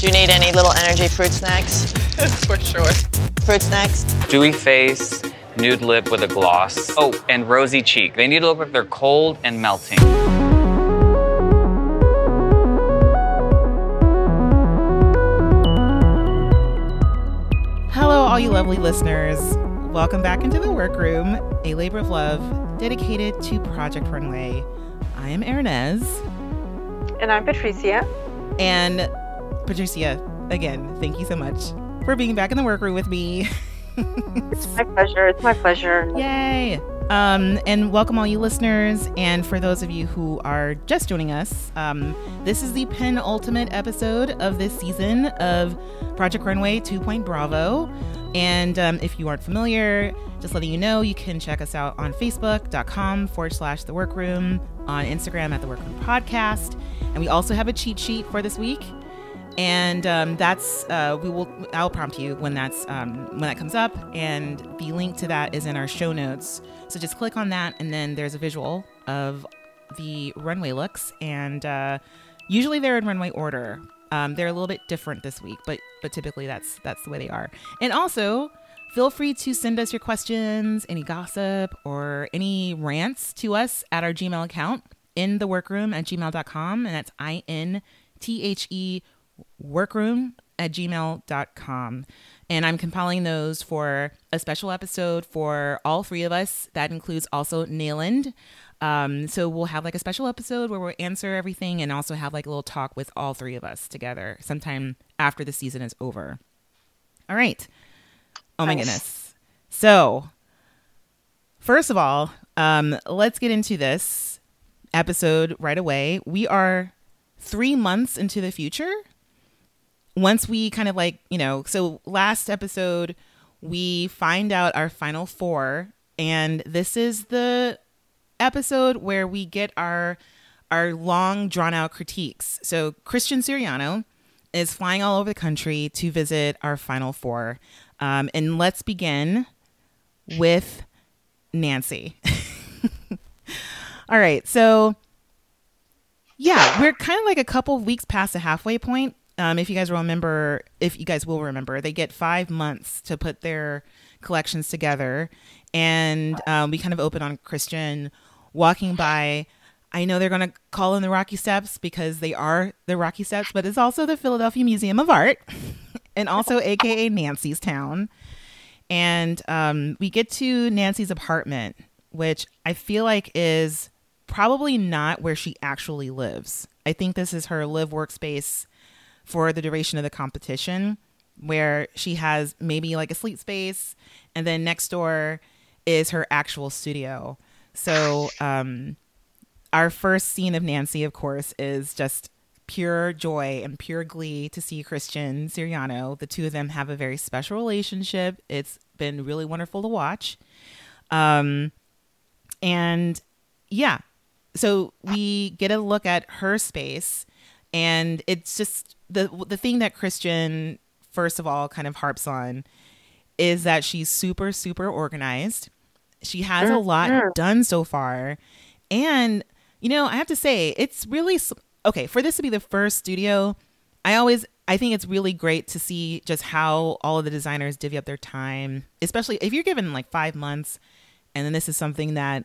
Do you need any little energy fruit snacks? For sure. Fruit snacks? Dewy face, nude lip with a gloss. Oh, and rosy cheek. They need to look like they're cold and melting. Hello, all you lovely listeners. Welcome back into the workroom, a labor of love dedicated to Project Runway. I am Hernease. And I'm Patricia. And Patricia, again, thank you so much for being back in the workroom with me. it's my pleasure. It's my pleasure. Yay. Um, and welcome all you listeners. And for those of you who are just joining us, um, this is the penultimate episode of this season of Project Runway 2. Bravo. And um, if you aren't familiar, just letting you know, you can check us out on facebook.com forward slash the workroom, on Instagram at the workroom podcast. And we also have a cheat sheet for this week and um, that's uh, we will i'll prompt you when that's um, when that comes up. And the link to that is in our show notes. So just click on that and then there's a visual of the runway looks. And uh, usually they're in runway order. Um, they're a little bit different this week but but typically that's that's the way they are. And also feel free to send us your questions any gossip or any rants to us at our gmail account in the workroom at gmail.com and that's i-n-t-h-e workroom at gmail.com. And I'm compiling those for a special episode for all three of us. That includes also Nayland. Um, so we'll have like a special episode where we'll answer everything and also have like a little talk with all three of us together sometime after the season is over. All right. Oh my nice. goodness. So, first of all, um, let's get into this episode right away. We are three months into the future once we kind of like, you know, so last episode, we find out our final four, and this is the episode where we get our our long drawn out critiques. So Christian Siriano is flying all over the country to visit our final four. Um, and let's begin with Nancy. all right. So, yeah, we're kind of like a couple of weeks past the halfway point. Um, if you guys remember, if you guys will remember, they get five months to put their collections together, and um, we kind of open on Christian walking by. I know they're going to call in the Rocky Steps because they are the Rocky Steps, but it's also the Philadelphia Museum of Art, and also AKA Nancy's Town. And um, we get to Nancy's apartment, which I feel like is probably not where she actually lives. I think this is her live workspace for the duration of the competition where she has maybe like a sleep space and then next door is her actual studio. So um our first scene of Nancy of course is just pure joy and pure glee to see Christian Siriano. The two of them have a very special relationship. It's been really wonderful to watch. Um and yeah. So we get a look at her space and it's just the the thing that Christian first of all kind of harps on is that she's super super organized. She has a lot mm-hmm. done so far. And you know, I have to say it's really okay for this to be the first studio. I always I think it's really great to see just how all of the designers divvy up their time, especially if you're given like 5 months and then this is something that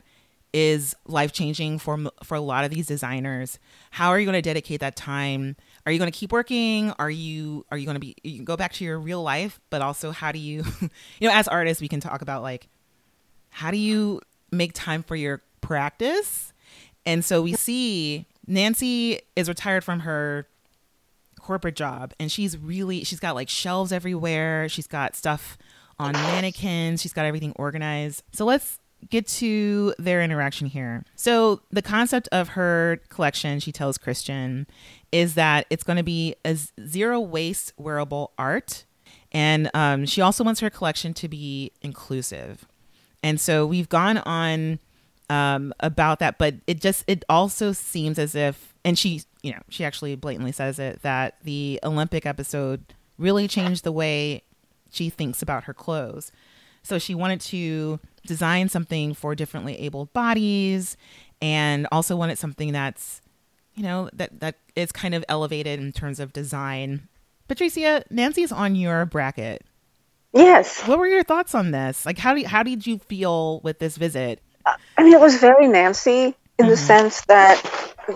is life changing for for a lot of these designers. How are you going to dedicate that time? Are you going to keep working? Are you are you going to be you go back to your real life, but also how do you you know as artists we can talk about like how do you make time for your practice? And so we see Nancy is retired from her corporate job and she's really she's got like shelves everywhere. She's got stuff on mannequins. She's got everything organized. So let's get to their interaction here. So, the concept of her collection, she tells Christian, is that it's going to be a zero waste wearable art. And um, she also wants her collection to be inclusive. And so we've gone on um, about that, but it just, it also seems as if, and she, you know, she actually blatantly says it, that the Olympic episode really changed the way she thinks about her clothes. So she wanted to design something for differently abled bodies and also wanted something that's you know that that is kind of elevated in terms of design Patricia, Nancy's on your bracket. Yes. What were your thoughts on this? Like, how do you, how did you feel with this visit? I mean, it was very Nancy in the Mhm. sense that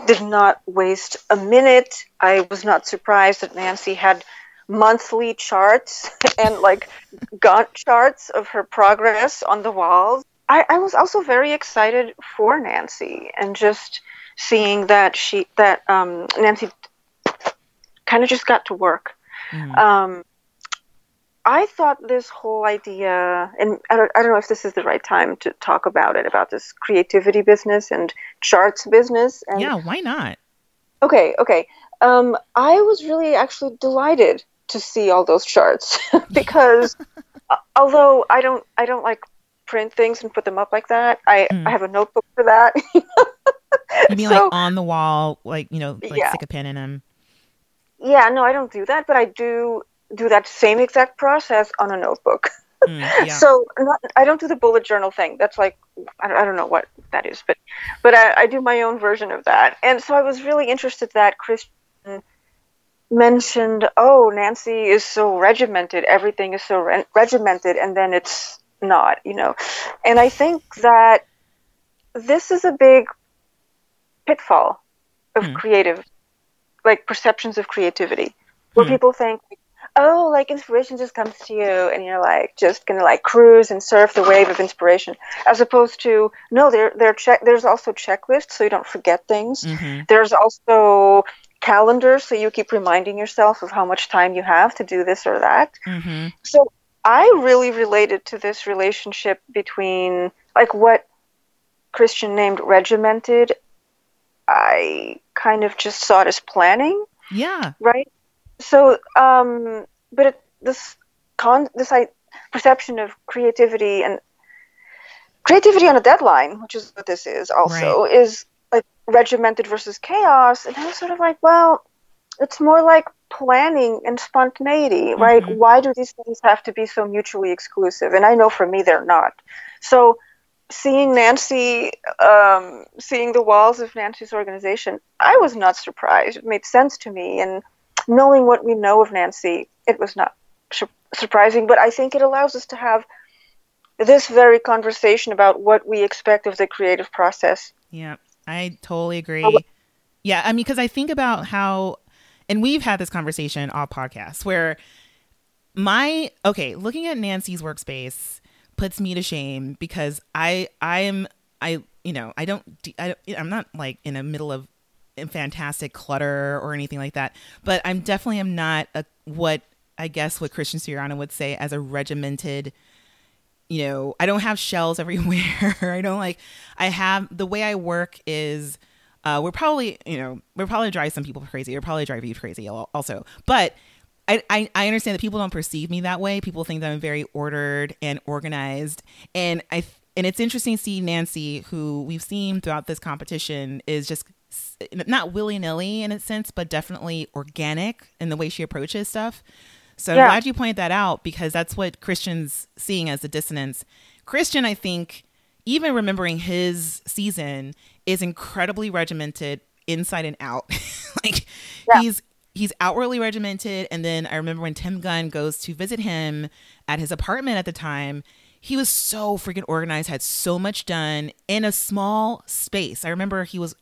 did not waste a minute. I was not surprised that Nancy had monthly charts and like Gantt charts of her progress on the walls. I, I was also very excited for Nancy and just seeing that she that um, Nancy kind of just got to work. Mhm. Um, I thought this whole idea, and I don't, I don't know if this is the right time to talk about it, about this creativity business and charts business. And yeah, why not? Okay, okay. Um, I was really actually delighted to see all those charts because uh, although I don't, I don't like print things and put them up like that. I, Mm. I have a notebook for that. You mean So- like on the wall, like you know, like Yeah. stick a pin in them? yeah, no, I don't do that, but I do do that same exact process on a notebook. Mm, yeah. So not, I don't do the bullet journal thing. That's like I don't, I don't know what that is, but but I, I do my own version of that. And so I was really interested that Christian mentioned, "Oh, Nancy is so regimented. Everything is so re- regimented," and then it's not, you know. And I think that this is a big pitfall of Hmm. creative, like perceptions of creativity, where Hmm. people think oh, like inspiration just comes to you and you're like just gonna like cruise and surf the wave of inspiration, as opposed to no, there there check there's also checklists so you don't forget things. hmm There's also calendars so you keep reminding yourself of how much time you have to do this or that. hmm So I really related to this relationship between like what Christian named regimented. I kind of just saw it as planning Yeah. right? So, um, but it, this con this I, perception of creativity and creativity on a deadline, which is what this is, also is like regimented versus chaos, and I was sort of like, well, it's more like planning and spontaneity, right? Mhm. Why do these things have to be so mutually exclusive? And I know for me they're not. So. Seeing Nancy, um, seeing the walls of Nancy's organization, I was not surprised. It made sense to me, and knowing what we know of Nancy, it was not su- surprising, but I think it allows us to have this very conversation about what we expect of the creative process. Yeah, I totally agree. Oh, Yeah, I mean, because I think about how, and we've had this conversation off podcasts where my okay, looking at Nancy's workspace puts me to shame because I I am I you know I don't I don't, I'm not like in the middle of fantastic clutter or anything like that, but I'm definitely am not a what I guess what Christian Siriano would say as a regimented you know, I don't have shells everywhere. I don't like, I have, the way I work is, uh, we're probably, you know, we're probably drive some people crazy. We're probably drive you crazy also. But I, I, I understand that people don't perceive me that way. People think that I'm very ordered and organized. And I, and it's interesting to see Nancy, who we've seen throughout this competition, is just not willy nilly in a sense, but definitely organic in the way she approaches stuff. So I'm glad you pointed that out because that's what Christian's seeing as the dissonance. Christian, I think, even remembering his season, is incredibly regimented inside and out. like Yeah. he's he's outwardly regimented, and then I remember when Tim Gunn goes to visit him at his apartment at the time. He was so freaking organized, had so much done in a small space. I remember he was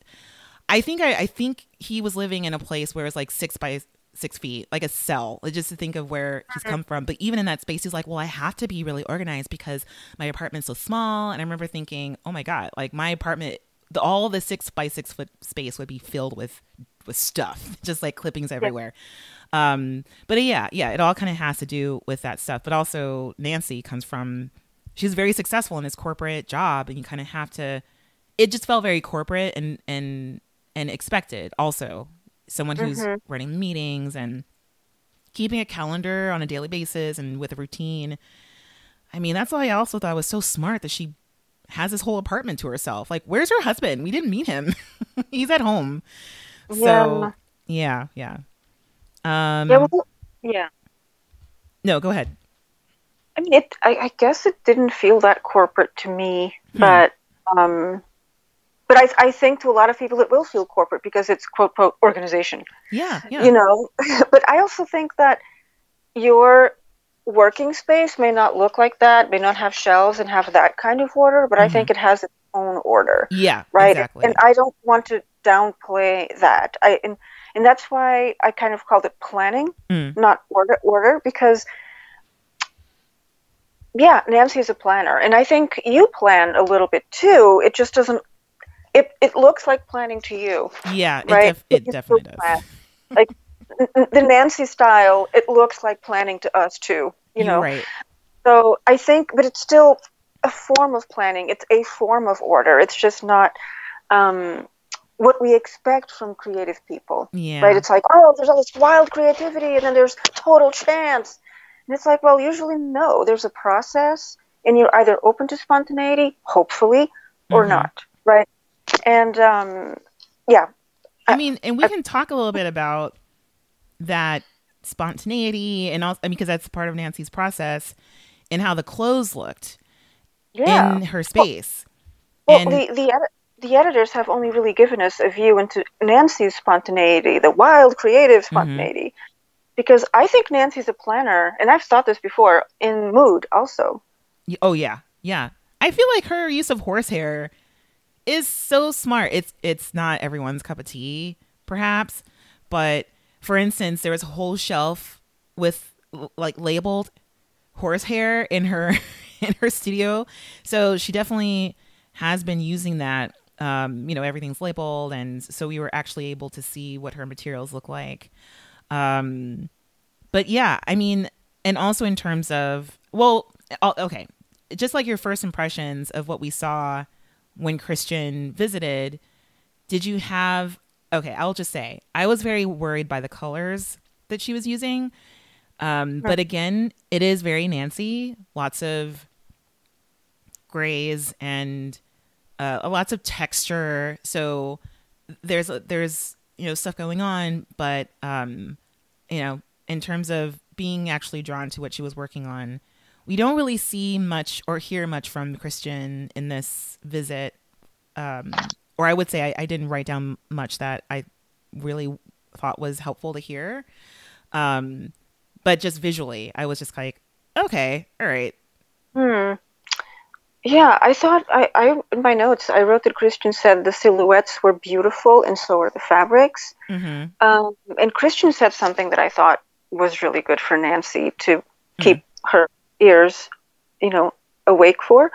I think I, I think he was living in a place where it's like six by six feet, like a cell, like, just to think of where he's come from. But even in that space, he's like, well, I have to be really organized because my apartment's so small. And I remember thinking, oh my God, like my apartment, the, all the six by six foot space would be filled with with stuff, just like clippings everywhere. Um, but yeah, yeah, it all kind of has to do with that stuff. But also, Nancy comes from, she's very successful in his corporate job, and you kind of have to. It just felt very corporate and and and expected. Also, someone who's Mhm. running meetings and keeping a calendar on a daily basis and with a routine. I mean, that's why I also thought it was so smart that she has this whole apartment to herself. Like, where's her husband? We didn't meet him. He's at home. So yeah, yeah. Um, Yeah, well, yeah. no, go ahead. I mean, it. I, I guess it didn't feel that corporate to me, Hmm. but um, but I, I think to a lot of people it will feel corporate because it's quote quote organization. Yeah, yeah. You know, but I also think that your working space may not look like that, may not have shelves and have that kind of order, but I think it has its own order. yeah, right exactly. and i don't want to downplay that i and, and that's why i kind of called it planning Mm. not order order because yeah nancy is a planner and i think you plan a little bit too it just doesn't it, it looks like planning to you yeah, it, right def- it definitely does. like the nancy style it looks like planning to us too you You're know right. so I think, but it's still a form of planning. It's a form of order. It's just not um, what we expect from creative people, Yeah. right? It's like, oh, there's all this wild creativity, and then there's total chance. And it's like, well, usually no. There's a process, and you're either open to spontaneity, hopefully, or Mhm. not, right? And um, yeah, I mean, and we can talk a little bit about that spontaneity and also, I mean, because that's part of Nancy's process and how the clothes looked yeah. in her space. Well, and the the, edi- the editors have only really given us a view into Nancy's spontaneity, the wild, creative Mm-hmm. spontaneity, because I think Nancy's a planner, and I've thought this before in mood also. Oh yeah, yeah. I feel like her use of horsehair is so smart. It's it's not everyone's cup of tea, perhaps, but for instance, there was a whole shelf with like labeled horsehair in her in her studio. So she definitely has been using that. Um, you know, everything's labeled, and so we were actually able to see what her materials look like. Um, but yeah, I mean, and also in terms of well, okay, just like your first impressions of what we saw when Christian visited, did you have okay, I'll just say I was very worried by the colors that she was using. Um, but again, it is very Nancy, lots of grays and uh, lots of texture. So there's there's you know stuff going on, but um, you know in terms of being actually drawn to what she was working on, we don't really see much or hear much from Christian in this visit. Um, or I would say I, I didn't write down much that I really thought was helpful to hear. Um, but just visually, I was just like, okay, all right. Hmm. Yeah, I thought I, I in my notes I wrote that Christian said the silhouettes were beautiful and so were the fabrics. hmm Um, and Christian said something that I thought was really good for Nancy to keep her ears, you know, awake for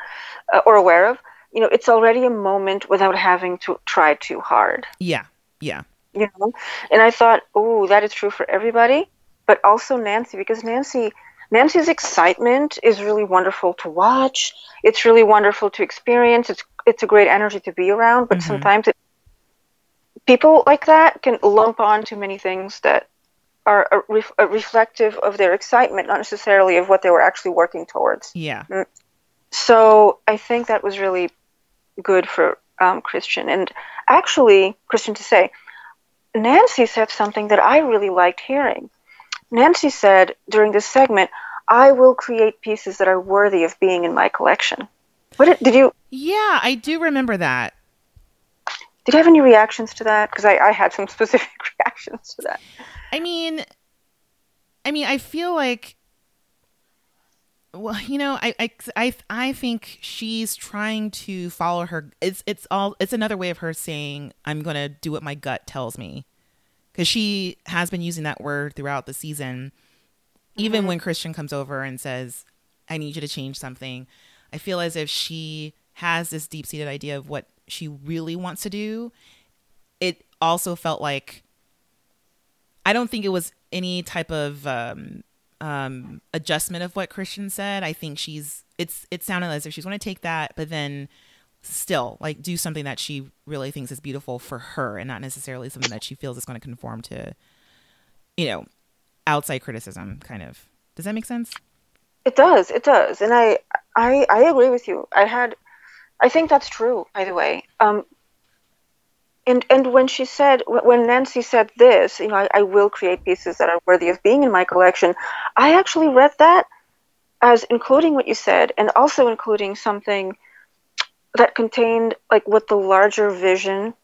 uh, or aware of. You know, it's already a moment without having to try too hard. Yeah, yeah, You know, and I thought, oh, that is true for everybody, but also Nancy because Nancy. Nancy's excitement is really wonderful to watch. It's really wonderful to experience. It's it's a great energy to be around, but Mhm. sometimes it, people like that can lump on to many things that are a ref, a reflective of their excitement, not necessarily of what they were actually working towards. yeah. So I think that was really good for um, Christian. And actually, Christian to say, Nancy said something that I really liked hearing. Nancy said during this segment, I will create pieces that are worthy of being in my collection. What did, did you Yeah, I do remember that. did you have any reactions to that? Because I, I had some specific reactions to that. I mean, I mean, I feel like, well, you know, I, I, I, I think she's trying to follow her. It's, it's all, it's another way of her saying, I'm going to do what my gut tells me. Cause she has been using that word throughout the season. Even mm-hmm. when Christian comes over and says, I need you to change something, I feel as if she has this deep seated idea of what she really wants to do. It also felt like I don't think it was any type of um, um, adjustment of what Christian said. I think she's it's it sounded as if she's going to take that, but then still like do something that she really thinks is beautiful for her, and not necessarily something that she feels is going to conform to, you know, outside criticism. Kind of. Does that make sense? It does, it does, and I, I, I agree with you. I had, I think that's true. By the way, um, and and when she said, when Nancy said this, you know, I, I will create pieces that are worthy of being in my collection. I actually read that as including what you said, and also including something that contained like what the larger vision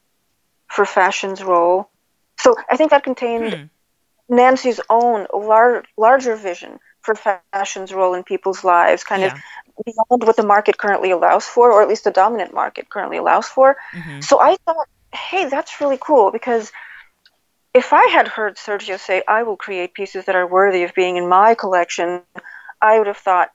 for fashion's role. So I think that contained Hmm. Nancy's own lar- larger vision for fashion's role in people's lives, kind Yeah. of beyond what the market currently allows for, or at least the dominant market currently allows for. Mhm. So I thought, hey, that's really cool because if I had heard Sergio say, I will create pieces that are worthy of being in my collection, I would have thought,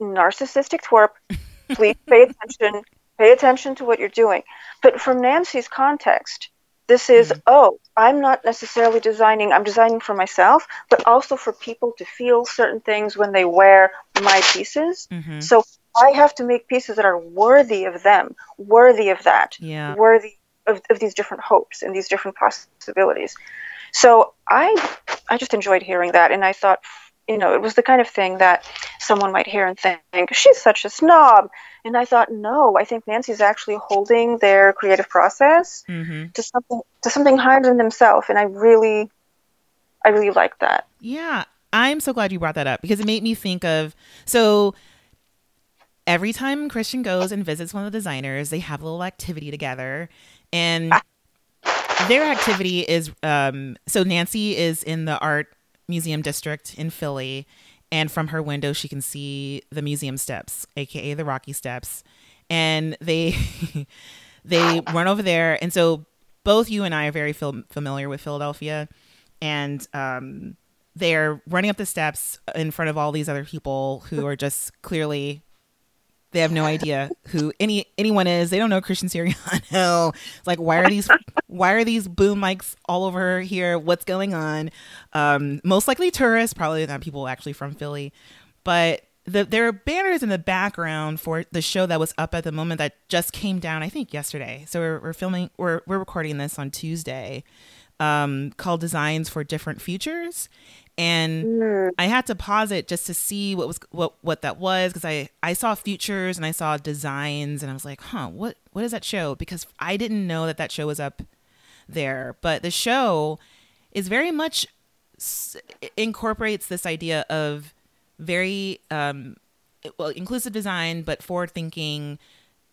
narcissistic twerp, please pay attention, pay attention to what you're doing. But from Nancy's context, this is, oh, I'm not necessarily designing, I'm designing for myself, but also for people to feel certain things when they wear my pieces. Mhm. So I have to make pieces that are worthy of them, worthy of that, Yeah. worthy of, of these different hopes and these different possibilities. So I I just enjoyed hearing that, and I thought, you know, it was the kind of thing that someone might hear and think she's such a snob. And I thought, no, I think Nancy's actually holding their creative process Mhm. to something to something higher than themselves, and I really, I really like that. Yeah, I'm so glad you brought that up because it made me think of so every time Christian goes and visits one of the designers, they have a little activity together, and their activity is um, so Nancy is in the art museum district in Philly, and from her window she can see the museum steps, aka the Rocky Steps, and they they run over there, and so both you and I are very fil- familiar with Philadelphia, and um, they're running up the steps in front of all these other people who are just clearly they have no idea who any anyone is. They don't know Christian Siriano. It's like why are these why are these boom mics all over here? What's going on? Um, most likely tourists, probably not people actually from Philly, but the, there are banners in the background for the show that was up at the moment that just came down. I think yesterday. So we're, we're filming. We're we're recording this on Tuesday. Um, called Designs for Different Futures, and I had to pause it just to see what was what what that was because I I saw futures and I saw designs and I was like, huh, what what is that show? Because I didn't know that that show was up there, but the show is very much s- incorporates this idea of very um well inclusive design but forward thinking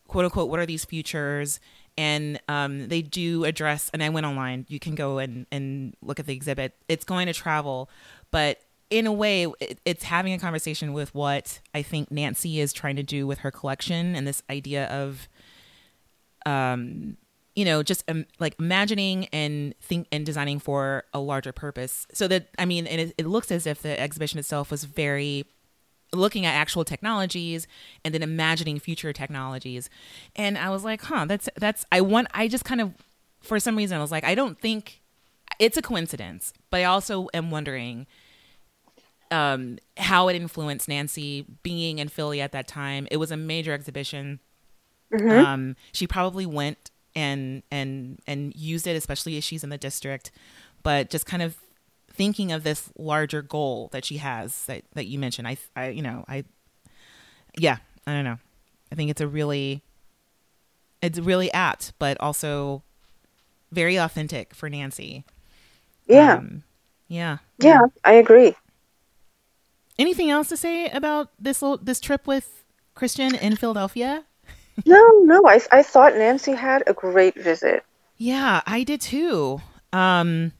quote unquote what are these futures and um, they do address and i went online. You can go and, and look at the exhibit. It's going to travel but in a way it, it's having a conversation with what i think nancy is trying to do with her collection and this idea of um, you know just um, like imagining and think and designing for a larger purpose. So that i mean and it, it looks as if the exhibition itself was very looking at actual technologies and then imagining future technologies. And i was like huh that's that's i want i just kind of for some reason i was like i don't think it's a coincidence but i also am wondering um how it influenced nancy being in philly at that time. It was a major exhibition. Um she probably went and and and used it especially as she's in the district but just kind of thinking of this larger goal that she has that that you mentioned i i you know i yeah i don't know i think it's a really it's really apt but also very authentic for nancy Yeah, um, yeah yeah, I agree. anything else to say about this little this trip with christian in philadelphia No, no, I, I thought Nancy had a great visit. Yeah, I did too. Um,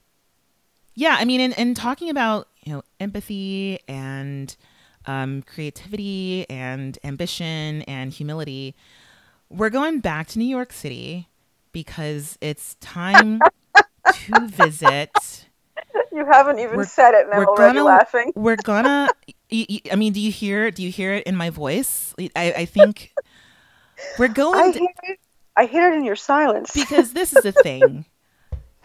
yeah, I mean, and, and talking about you know empathy and um, creativity and ambition and humility, we're going back to New York City because it's time to visit. You haven't even We're- said it, and I'm we're already gonna- laughing. We're gonna. I mean, do you hear? Do you hear it in my voice? I, I think we're going. I to- hear it. I hear it in your silence. because this is the thing.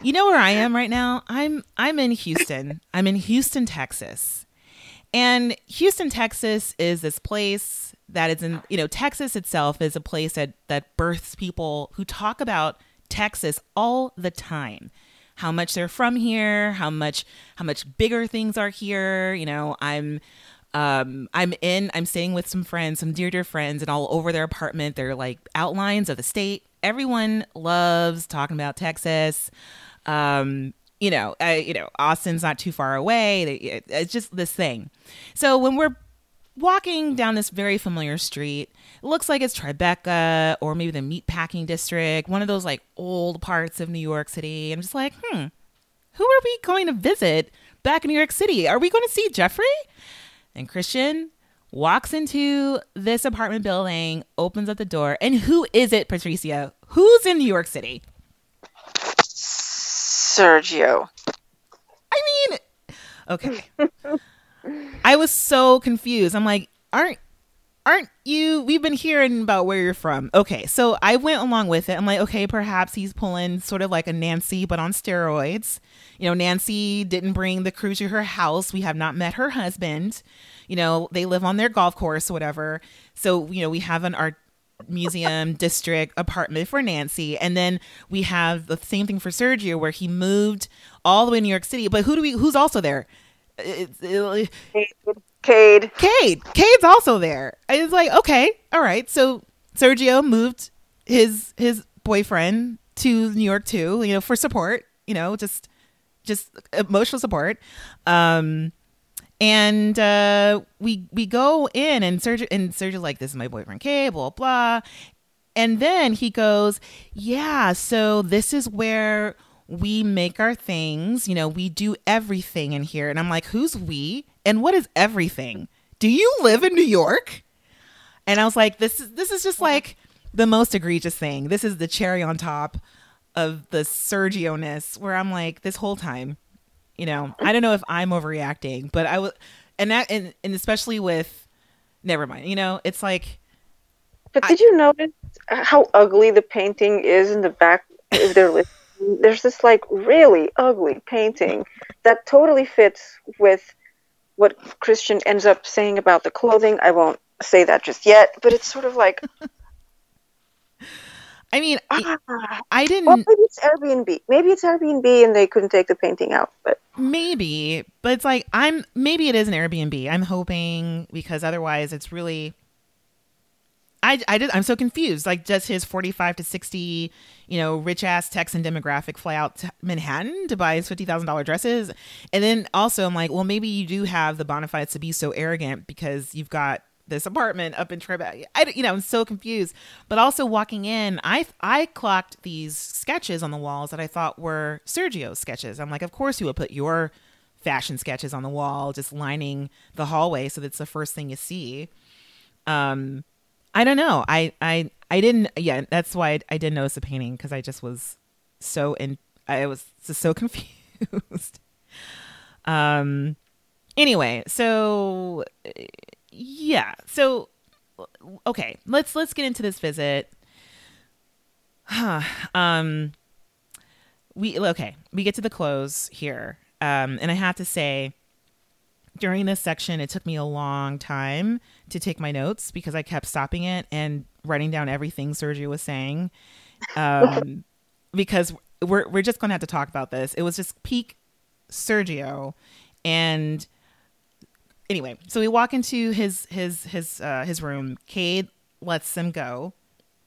You know where I am right now? I'm I'm in Houston. I'm in Houston, Texas. And Houston, Texas is this place that is in, you know, Texas itself is a place that that births people who talk about Texas all the time. How much they're from here, how much how much bigger things are here, you know, I'm um i'm in i'm staying with some friends some dear dear friends and all over their apartment they're like outlines of the state everyone loves talking about texas um you know you know austin's not too far away it's just this thing so when we're walking down this very familiar street. It looks like it's Tribeca or maybe the meatpacking district, one of those like old parts of New York City. I'm just like, hmm, who are we going to visit back in New York City? Are we going to see Jeffrey? And Christian walks into this apartment building, opens up the door, and who is it, Patricia? Who's in New York City? Sergio. I mean, okay. I was so confused. I'm like, aren't aren't you we've been hearing about where you're from. Okay, so I went along with it. I'm like, okay, perhaps he's pulling sort of like a Nancy but on steroids. You know, Nancy didn't bring the crew to her house. We have not met her husband. You know, they live on their golf course or whatever. So, you know, we have an art museum district apartment for Nancy. And then we have the same thing for Sergio where he moved all the way to New York City. But who do we who's also there? It's, it, Cade. Cade. Cade's also there. It's like, okay, all right. So Sergio moved his his boyfriend to New York too, you know, for support, you know, just just emotional support. Um and uh we we go in and Sergio and Sergio's like, This is my boyfriend Cade, blah blah. And then he goes, Yeah, so this is where we make our things, you know, we do everything in here. And I'm like, Who's we? And what is everything? Do you live in New York? And I was like, this is this is just like the most egregious thing. This is the cherry on top of the Sergio ness where I'm like, this whole time, you know, I don't know if I'm overreacting, but I was and that and, and especially with never mind, you know, it's like But did you notice how ugly the painting is in the back of their list? There's this like really ugly painting that totally fits with what Christian ends up saying about the clothing. I won't say that just yet, but it's sort of like. I mean, ah, I didn't. Well, maybe it's Airbnb. Maybe it's Airbnb and they couldn't take the painting out, but maybe. But it's like I'm. Maybe it is an Airbnb. I'm hoping because otherwise, it's really. I, I did, I'm so confused. Like, does his 45 to 60, you know, rich ass Texan demographic fly out to Manhattan to buy his $50,000 dresses? And then also, I'm like, well, maybe you do have the bona fides to be so arrogant because you've got this apartment up in Tribeca. I, you know, I'm so confused. But also walking in, I I clocked these sketches on the walls that I thought were Sergio's sketches. I'm like, of course you would put your fashion sketches on the wall, just lining the hallway, so that's the first thing you see. Um, I don't know. I I I didn't. Yeah, that's why I, I didn't notice the painting because I just was so in. I was just so confused. um. Anyway, so yeah. So okay, let's let's get into this visit. um. We okay. We get to the close here. Um, and I have to say, during this section, it took me a long time to take my notes because I kept stopping it and writing down everything Sergio was saying. Um, because we're we're just gonna have to talk about this. It was just peak Sergio, and anyway, so we walk into his his his uh, his room. Cade lets them go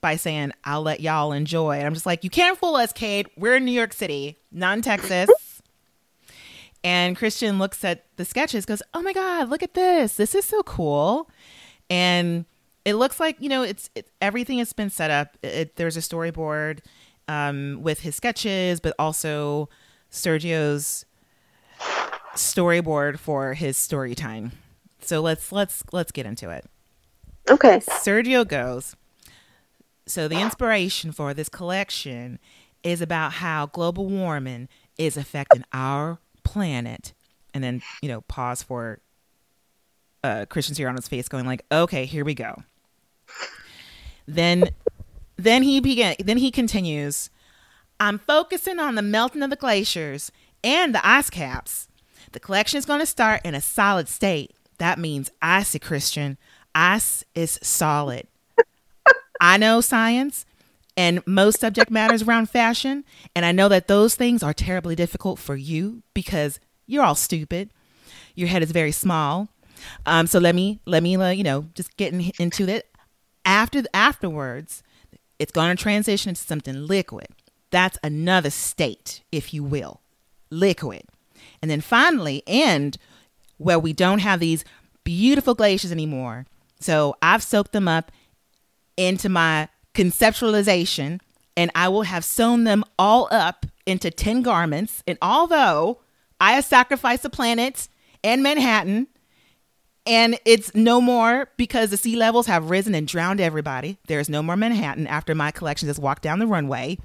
by saying, "I'll let y'all enjoy." And I'm just like, "You can't fool us, Cade. We're in New York City, not in Texas." And Christian looks at the sketches, goes, "Oh my god, look at this! This is so cool!" And it looks like you know it's it, everything has been set up. It, there's a storyboard um, with his sketches, but also Sergio's storyboard for his story time. So let's let's let's get into it. Okay. Sergio goes. So the inspiration for this collection is about how global warming is affecting our planet and then you know pause for uh christian Siriano's face going like okay here we go then then he began then he continues i'm focusing on the melting of the glaciers and the ice caps the collection is going to start in a solid state that means icy christian ice is solid i know science and most subject matters around fashion. And I know that those things are terribly difficult for you because you're all stupid. Your head is very small. Um, so let me let me uh, you know just getting into it. After afterwards, it's going to transition into something liquid. That's another state, if you will, liquid. And then finally, end where we don't have these beautiful glaciers anymore. So I've soaked them up into my conceptualization and I will have sewn them all up into 10 garments. And although I have sacrificed the planet and Manhattan, and it's no more because the sea levels have risen and drowned everybody. There's no more Manhattan after my collection has walked down the runway.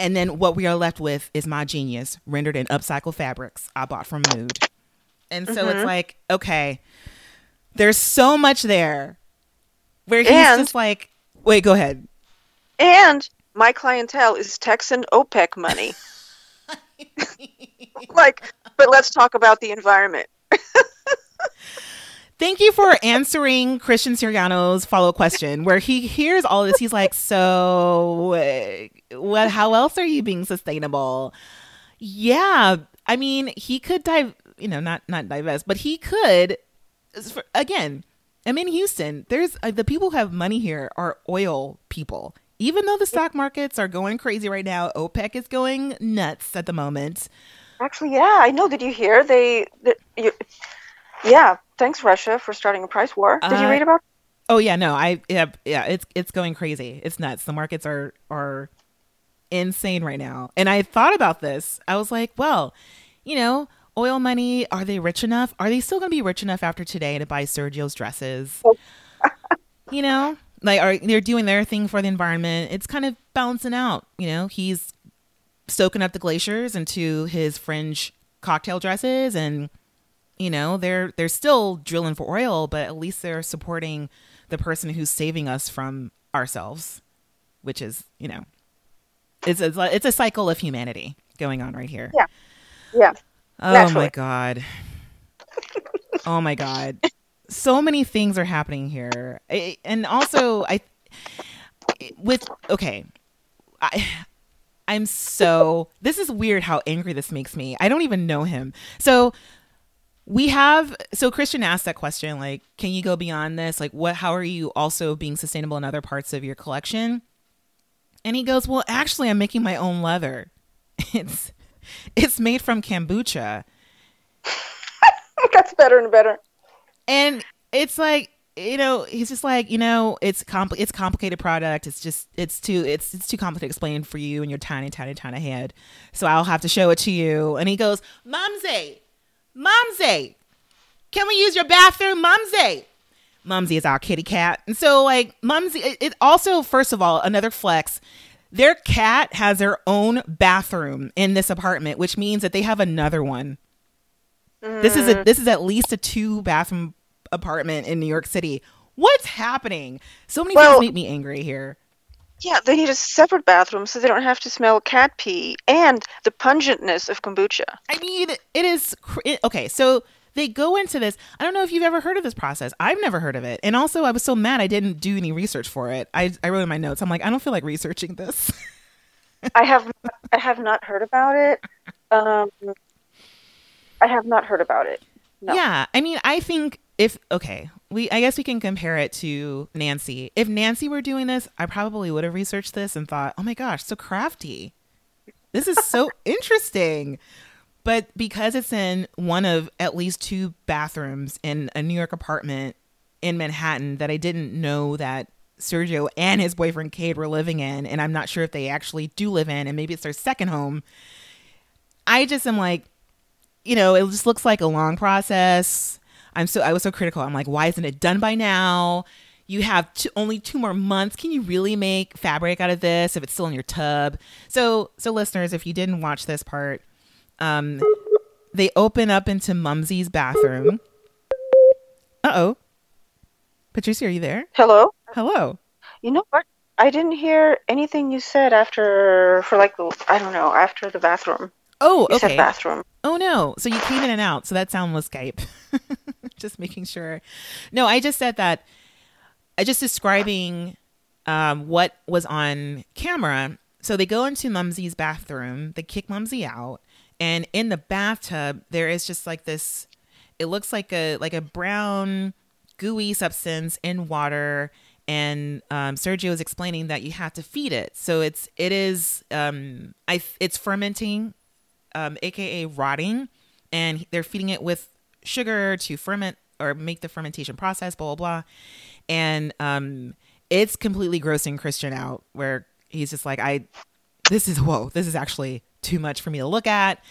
And then what we are left with is my genius rendered in upcycled fabrics I bought from Mood. And so it's mm-hmm. like, okay, there's so much there where he's And- just like, wait, go ahead. And my clientele is Texan OPEC money. like, but let's talk about the environment. Thank you for answering Christian Siriano's follow up question, where he hears all this. He's like, "So, what? How else are you being sustainable?" Yeah, I mean, he could dive, you know, not not divest, but he could. Again, I'm in Houston. There's uh, the people who have money here are oil people. Even though the stock markets are going crazy right now, OPEC is going nuts at the moment. Actually, yeah, I know. Did you hear? They, the, you, yeah. Thanks, Russia, for starting a price war. Did you Uh, read about? Oh yeah, no, I yeah, yeah, it's it's going crazy. It's nuts. The markets are are insane right now. And I thought about this. I was like, well, you know, oil money, are they rich enough? Are they still going to be rich enough after today to buy Sergio's dresses? Oh. you know, like are they're doing their thing for the environment. It's kind of balancing out, you know. He's soaking up the glaciers into his fringe cocktail dresses and you know they're they're still drilling for oil but at least they're supporting the person who's saving us from ourselves which is you know it's it's, it's a cycle of humanity going on right here. Yeah. Yeah. oh naturally. my god. Oh my god. So many things are happening here. I, and also i with okay. I i'm so this is weird how angry this makes me. I don't even know him. So we have so christian asked that question like can you go beyond this? Like what how are you also being sustainable in other parts of your collection and he goes well actually i'm making my own leather. It's it's made from kombucha. That's better and better. and it's like you know he's just like you know it's compl- it's complicated product. It's just it's too it's it's too complicated to explain for you and your tiny tiny tiny head. So i'll have to show it to you. And he goes mumsy mumsy can we use your bathroom? Mumsy mumsy is our kitty cat and so like mumsy it, it also first of all another flex their cat has their own bathroom in this apartment which means that they have another one this is a mm. this is at least a two bathroom apartment in New York City. What's happening? So many Well- things make me angry here. Yeah, they need a separate bathroom so they don't have to smell cat pee and the pungentness of kombucha. I mean, it is it, okay. So they go into this. I don't know if you've ever heard of this process. I've never heard of it, and also I was so mad I didn't do any research for it. I I wrote in my notes. I'm like, I don't feel like researching this. I have I have not heard about it. Um, I have not heard about it. No. Yeah, I mean, I think if okay, we I guess we can compare it to Nancy. If Nancy were doing this, I probably would have researched this and thought, "Oh my gosh, so crafty. This is so interesting." But because it's in one of at least two bathrooms in a New York apartment in Manhattan that I didn't know that Sergio and his boyfriend Cade were living in, and I'm not sure if they actually do live in, and maybe it's their second home. I just am like, you know, it just looks like a long process. I'm so I was so critical. I'm like, why isn't it done by now? You have two, only two more months. Can you really make fabric out of this if it's still in your tub? So, so listeners, if you didn't watch this part, um, they open up into Mumsy's bathroom. Uh oh, Patricia, are you there? Hello. Hello. You know what? I didn't hear anything you said after for like the I don't know after the bathroom. Oh, You okay. bathroom. Oh no. So you came in and out. So that sound was Skype. just making sure. No, I just said that I just describing um, what was on camera. So they go into Mumsy's bathroom, they kick Mumsy out, and in the bathtub there is just like this it looks like a like a brown gooey substance in water and um, Sergio is explaining that you have to feed it. So it's it is um, I it's fermenting um, aka rotting, and they're feeding it with sugar to ferment or make the fermentation process, blah blah blah. And um, it's completely grossing Christian out, where he's just like, I, this is whoa, this is actually too much for me to look at.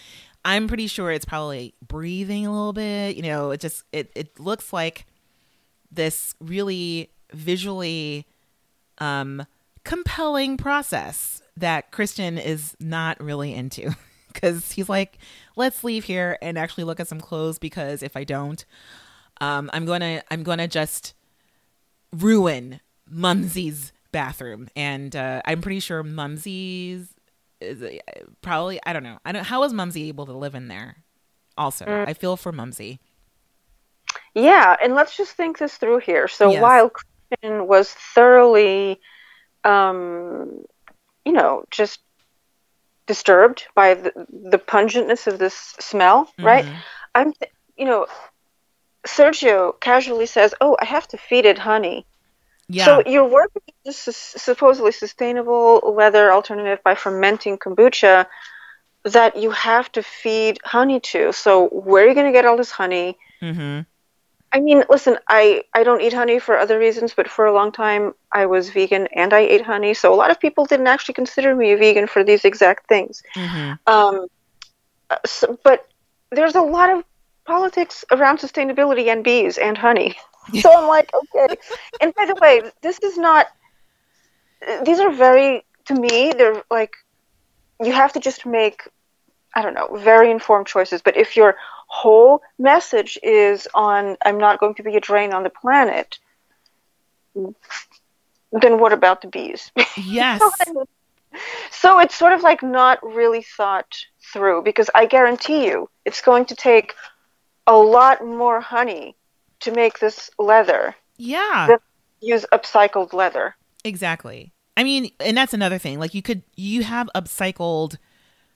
I'm pretty sure it's probably breathing a little bit. You know, it just it it looks like this really visually um compelling process that Christian is not really into because he's like, let's leave here and actually look at some clothes because if I don't, um, I'm gonna I'm gonna just ruin Mumsy's bathroom, and uh, I'm pretty sure Mumsy's is probably I don't know I don't how is Mumsy able to live in there. Also, Mm. I feel for Mumsy. Yeah, and let's just think this through here. So Yes. while Christian was thoroughly, um, you know, just disturbed by the, the pungentness of this smell, right? Mhm. I'm, th- you know, Sergio casually says, "Oh, I have to feed it honey." Yeah. So you're working this supposedly sustainable leather alternative by fermenting kombucha that you have to feed honey to. So where are you going to get all this honey? mm-hmm. I mean, listen, I, I don't eat honey for other reasons, but for a long time I was vegan and I ate honey. So a lot of people didn't actually consider me a vegan for these exact things. Mm-hmm. Um, uh, so, but there's a lot of politics around sustainability and bees and honey. so I'm like, okay. And by the way, this is not, these are very, to me, they're like, you have to just make, I don't know, very informed choices. But if your whole message is on, I'm not going to be a drain on the planet, then what about the bees? Yes. So it's sort of like not really thought through because I guarantee you it's going to take a lot more honey to make this leather. Yeah. Use upcycled leather. Exactly. I mean, and that's another thing. Like you could you have upcycled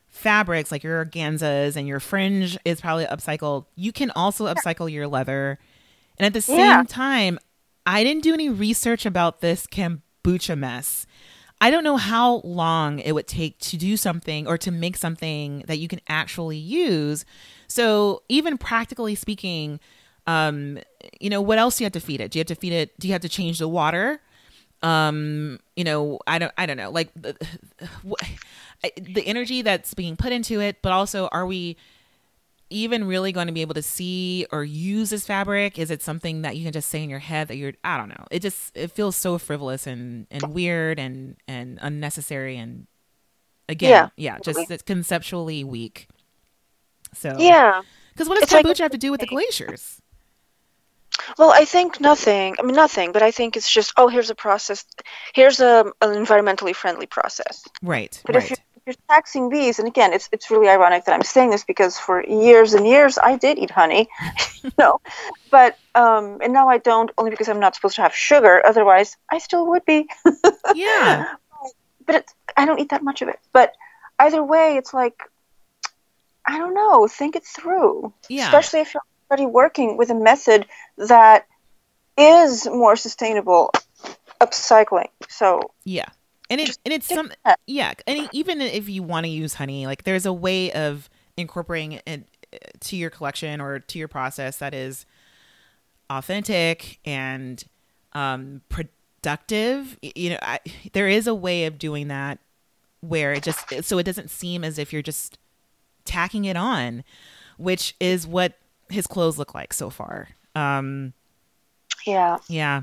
fabrics like your organzas and your fringe is probably upcycled. You can also upcycle your leather. And at the same Yeah. time, I didn't do any research about this kombucha mess. I don't know how long it would take to do something or to make something that you can actually use. So, even practically speaking, um, you know, what else do you have to feed it? Do you have to feed it? Do you have to change the water? um you know i don't i don't know like the, the energy that's being put into it but also are we even really going to be able to see or use this fabric is it something that you can just say in your head that you're i don't know it just it feels so frivolous and and weird and and unnecessary and again Yeah, yeah just it's conceptually weak so Yeah. because what does It's like- kombucha have to do with the glaciers Well, I think nothing. I mean, nothing. But I think it's just oh, here's a process. Here's a an environmentally friendly process. right But if right you're, if you're taxing bees, and again, it's it's really ironic that I'm saying this because for years and years I did eat honey, you know, but um, and now I don't only because I'm not supposed to have sugar. Otherwise, I still would be. yeah but it's, I don't eat that much of it. But either way, it's like I don't know. Think it through, yeah especially if you're already working with a method that is more sustainable, upcycling. So Yeah. And it and it's some that. yeah, and even if you want to use honey, like there's a way of incorporating it uh, to your collection or to your process that is authentic and um productive. You know, I, there is a way of doing that where it just so it doesn't seem as if you're just tacking it on, which is what his clothes look like so far. Um yeah, yeah.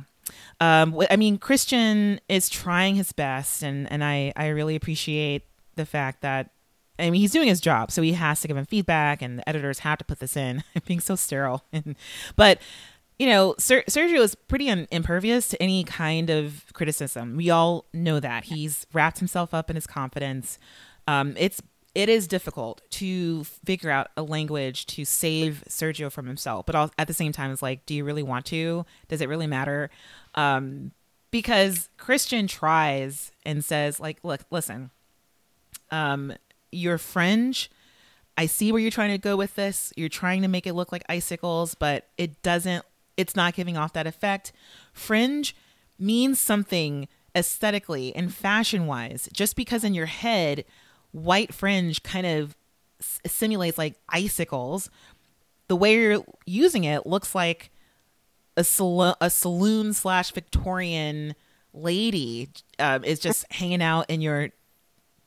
Um, I mean, Christian is trying his best, and, and I, I really appreciate the fact that, I mean, he's doing his job, so he has to give him feedback, and the editors have to put this in. being so sterile. but, you know, Ser- Sergio is pretty un- impervious to any kind of criticism. We all know that. He's wrapped himself up in his confidence. Um, it's it is difficult to figure out a language to save Sergio from himself, but at the same time, it's like, do you really want to? Does it really matter? Um, because Christian tries and says, like, look, listen, um, your fringe. I see where you're trying to go with this. You're trying to make it look like icicles, but it doesn't. It's not giving off that effect. Fringe means something aesthetically and fashion wise. Just because in your head, white fringe kind of simulates like icicles, the way you're using it looks like a, sal- a saloon slash Victorian lady um, is just hanging out in your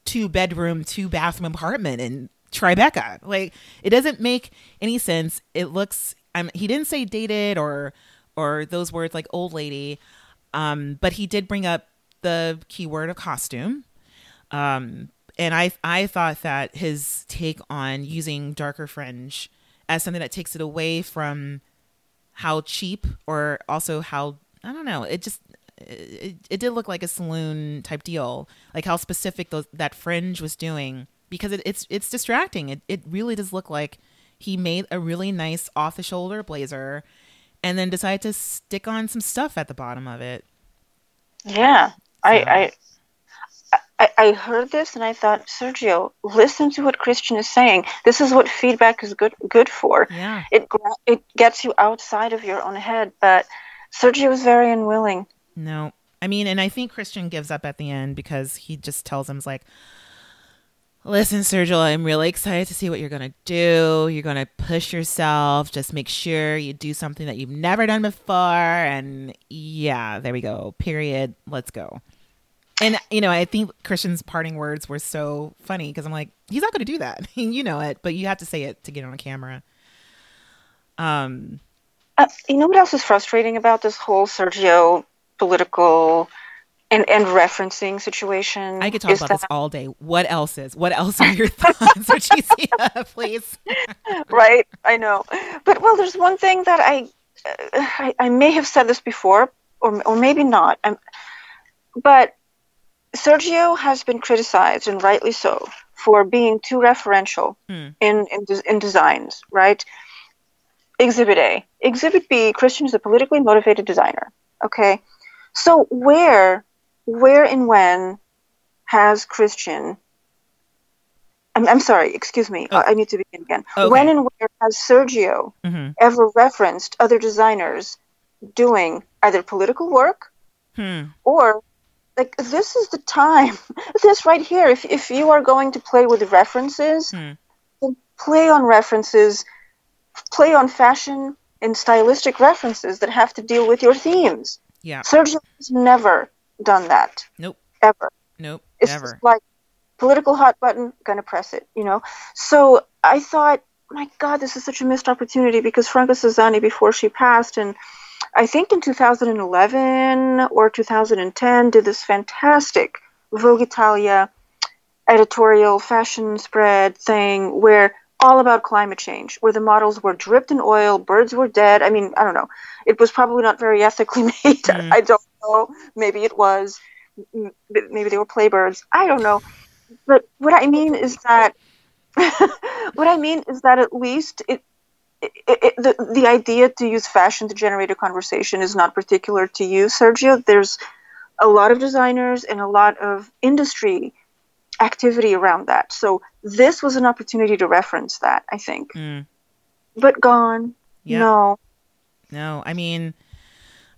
two bedroom, two bathroom apartment in Tribeca. Like it doesn't make any sense. It looks. Um, he didn't say dated or or those words like old lady, um, but he did bring up the keyword of costume. Um, and I I thought that his take on using darker fringe as something that takes it away from how cheap or also how I don't know. It just it, it did look like a saloon type deal, like how specific those, that fringe was doing because it, it's it's distracting. It it really does look like he made a really nice off the shoulder blazer and then decided to stick on some stuff at the bottom of it. Yeah, I, I, I, I heard this and I thought, Sergio, listen to what Christian is saying. This is what feedback is good good for. Yeah. It it gets you outside of your own head, but Sergio was very unwilling. No. I mean, and I think Christian gives up at the end because he just tells him, like, listen, Sergio, I'm really excited to see what you're going to do. You're going to push yourself. Just make sure you do something that you've never done before. And yeah, there we go. Period. Let's go. And, you know, I think Christian's parting words were so funny because I'm like, he's not going to do that. you know it, but you have to say it to get on a camera. Um, Uh, you know what else is frustrating about this whole Sergio political and, and referencing situation? I could talk about that, this all day. What else is? What else are your thoughts, Patricia? Please. right? I know, but well, there's one thing that I, uh, I, I may have said this before, or or maybe not. I'm, but Sergio has been criticized, and rightly so, for being too referential Hmm. in in, in designs. Right? Exhibit A, Exhibit B. Christian is a politically motivated designer. Okay, so where, where and when has Christian I'm, I'm sorry, excuse me. Oh. I need to begin again. Okay. When and where has Sergio hmm ever referenced other designers doing either political work Hmm. or like this is the time this right here if, if you are going to play with references Hmm. play on references play on fashion and stylistic references that have to deal with your themes Yeah. sergio has never done that Nope. ever Nope. it's Never. like political hot button, gonna press it, you know. So I thought, my God, this is such a missed opportunity because Franca Sozzani, before she passed, and I think in 2011 or 2010, did this fantastic Vogue Italia editorial fashion spread thing where all about climate change, where the models were dripped in oil, birds were dead. I mean, I don't know. It was probably not very ethically made. Mm. I don't know. Maybe it was. Maybe they were playbirds. I don't know. But what I mean is that what I mean is that at least it, it, it, the the idea to use fashion to generate a conversation is not particular to you, Sergio. There's a lot of designers and a lot of industry activity around that. So this was an opportunity to reference that, I think. Mm. But gone. Yeah. No. No, I mean,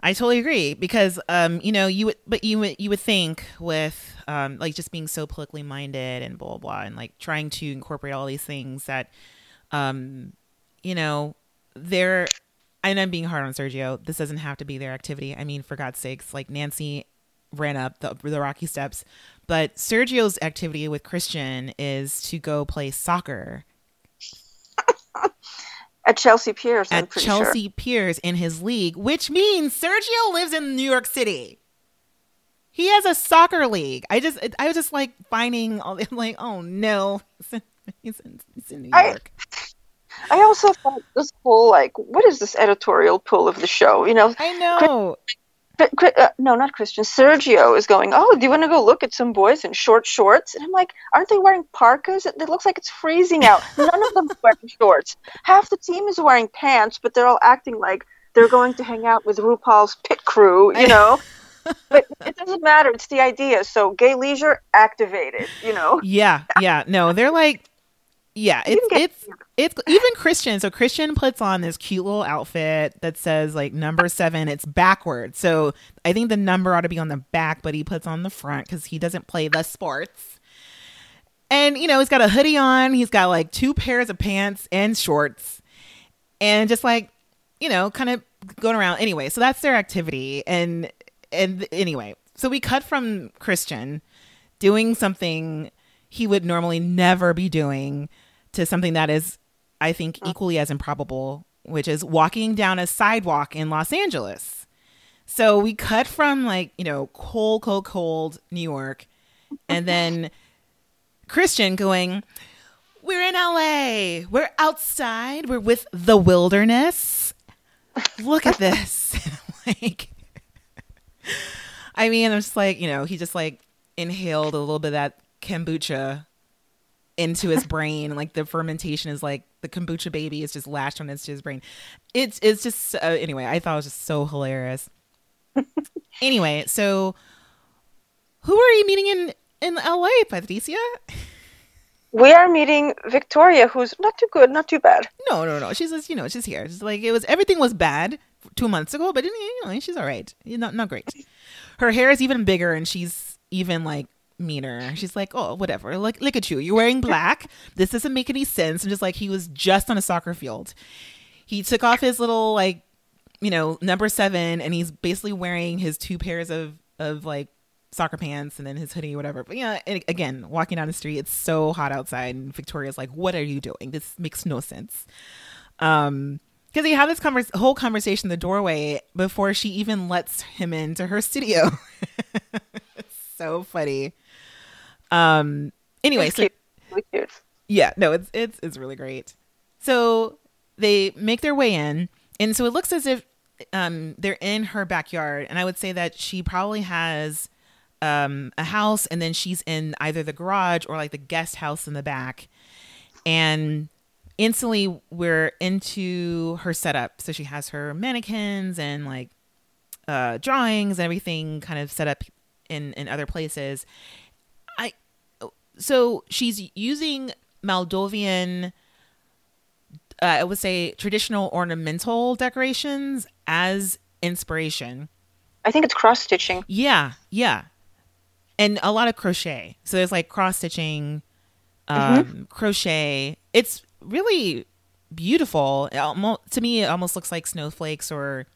I totally agree because, um, you know, you would, but you would, you would think with, um, like just being so politically minded and blah, blah, blah, and like trying to incorporate all these things that, um, you know, they're, and I'm being hard on Sergio. This doesn't have to be their activity. I mean, for God's sakes, like Nancy ran up the, the rocky steps, but Sergio's activity with Christian is to go play soccer At Chelsea Piers, I'm at Chelsea sure. Piers in his league, which means Sergio lives in New York City. He has a soccer league. I just, I was just like finding, all, I'm like, oh no, he's in, he's in, New York. I also thought this whole like, what is this editorial pull of the show? You know, I know. But, Chri- uh, no, not Christian. Sergio is going. Oh, do you want to go look at some boys in short shorts? And I'm like, aren't they wearing parkas? It, it looks like it's freezing out. None of them are wearing shorts. Half the team is wearing pants, but they're all acting like they're going to hang out with RuPaul's pit crew. You know. but it doesn't matter. It's the idea. So gay leisure activated. You know. Yeah, yeah. No, they're like, yeah, it's it's it's even Christian. So Christian puts on this cute little outfit that says like number seven. It's backwards. So I think the number ought to be on the back, but he puts on the front because he doesn't play the sports. And you know, he's got a hoodie on. He's got like two pairs of pants and shorts, and just like you know, kind of going around anyway. So that's their activity, and and anyway, so we cut from Christian doing something he would normally never be doing to something that is, I think, uh. equally as improbable, which is walking down a sidewalk in Los Angeles. So we cut from like, you know, cold, cold, cold New York, and then Christian going, We're in LA. We're outside. We're with the wilderness. Look at this. like, I mean, I'm just like, you know, he just like inhaled a little bit of that kombucha into his brain. Like the fermentation is like the kombucha baby is just lashed on into his brain. It's it's just uh, anyway. I thought it was just so hilarious. anyway, so who are you meeting in in LA, Patricia? We are meeting Victoria, who's not too good, not too bad. No, no, no. She's just you know she's here. It's like it was everything was bad two months ago, but you know she's all right. Not not great. Her hair is even bigger, and she's even like meaner. She's like, oh, whatever. Like, look at you. You're wearing black. This doesn't make any sense. And just like he was just on a soccer field. He took off his little like, you know, number seven, and he's basically wearing his two pairs of of like soccer pants and then his hoodie or whatever. But yeah, again, walking down the street, it's so hot outside, and Victoria's like, "What are you doing? This makes no sense." Um, because they have this whole conversation in the doorway before she even lets him into her studio. so funny. Um. Anyway, It's so cute. Cute. yeah, no, it's it's it's really great. So they make their way in, and so it looks as if um they're in her backyard, and I would say that she probably has um a house, and then she's in either the garage or like the guest house in the back, and instantly we're into her setup. So she has her mannequins and like uh drawings and everything kind of set up in in other places. So she's using Moldovan uh, I would say traditional ornamental decorations as inspiration. I think it's cross stitching. Yeah, yeah. And a lot of crochet. So there's like cross stitching, um, crochet. It's really beautiful. It almo- to me, it almost looks like snowflakes or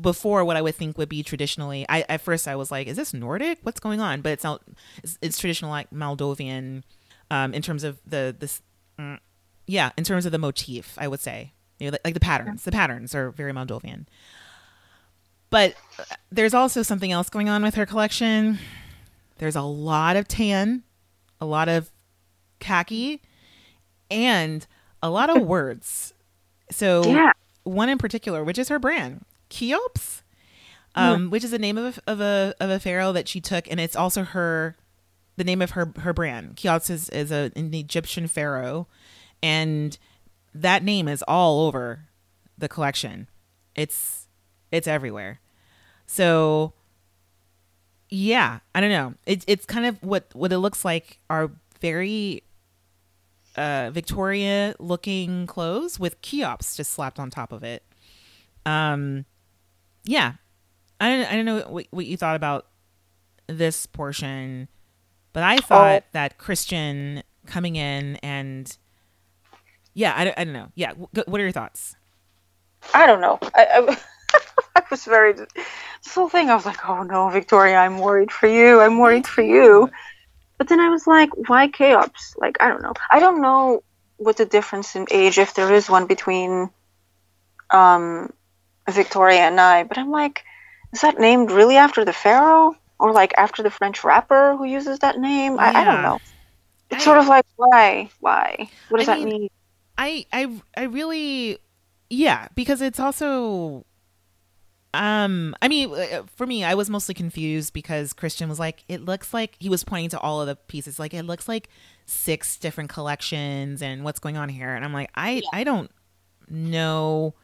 before what I would think would be traditionally. I at first I was like, is this Nordic? What's going on? But it's not. It's, it's traditional like Moldovan, um, in terms of the this. mm, yeah, in terms of the motif, I would say, you know, like, like the patterns. The patterns are very Moldovan. But uh, there's also something else going on with her collection. There's a lot of tan, a lot of khaki, and a lot of words. So Yeah. one in particular, which is her brand, Cheops, um, which is the name of a, of a of a pharaoh that she took, and it's also her the name of her her brand. Cheops is, is a, an Egyptian pharaoh, and that name is all over the collection. It's it's everywhere. So yeah, I don't know. It's it's kind of what what it looks like are very uh Victoria looking clothes with Cheops just slapped on top of it. Um yeah. I don't I don't know what, what you thought about this portion, but I thought that Christian coming in and yeah, I, don't- I don't know. Yeah, wh- what are your thoughts? I don't know. I, I, I was very. This whole thing, I was like, oh no, Victoria, I'm worried for you. I'm worried for you. But then I was like, why Chaos? Like, I don't know. I don't know what the difference in age, if there is one, between um, Victoria and I. But I'm like, is that named really after the pharaoh? Or like after the French rapper who uses that name? I, I don't know. It's I- sort of like, why? Why? What does I that mean, mean? I I I really yeah, because it's also um I mean uh, for me I was mostly confused because Christian was like it looks like he was pointing to all of the pieces like it looks like six different collections and what's going on here and I'm like I I don't know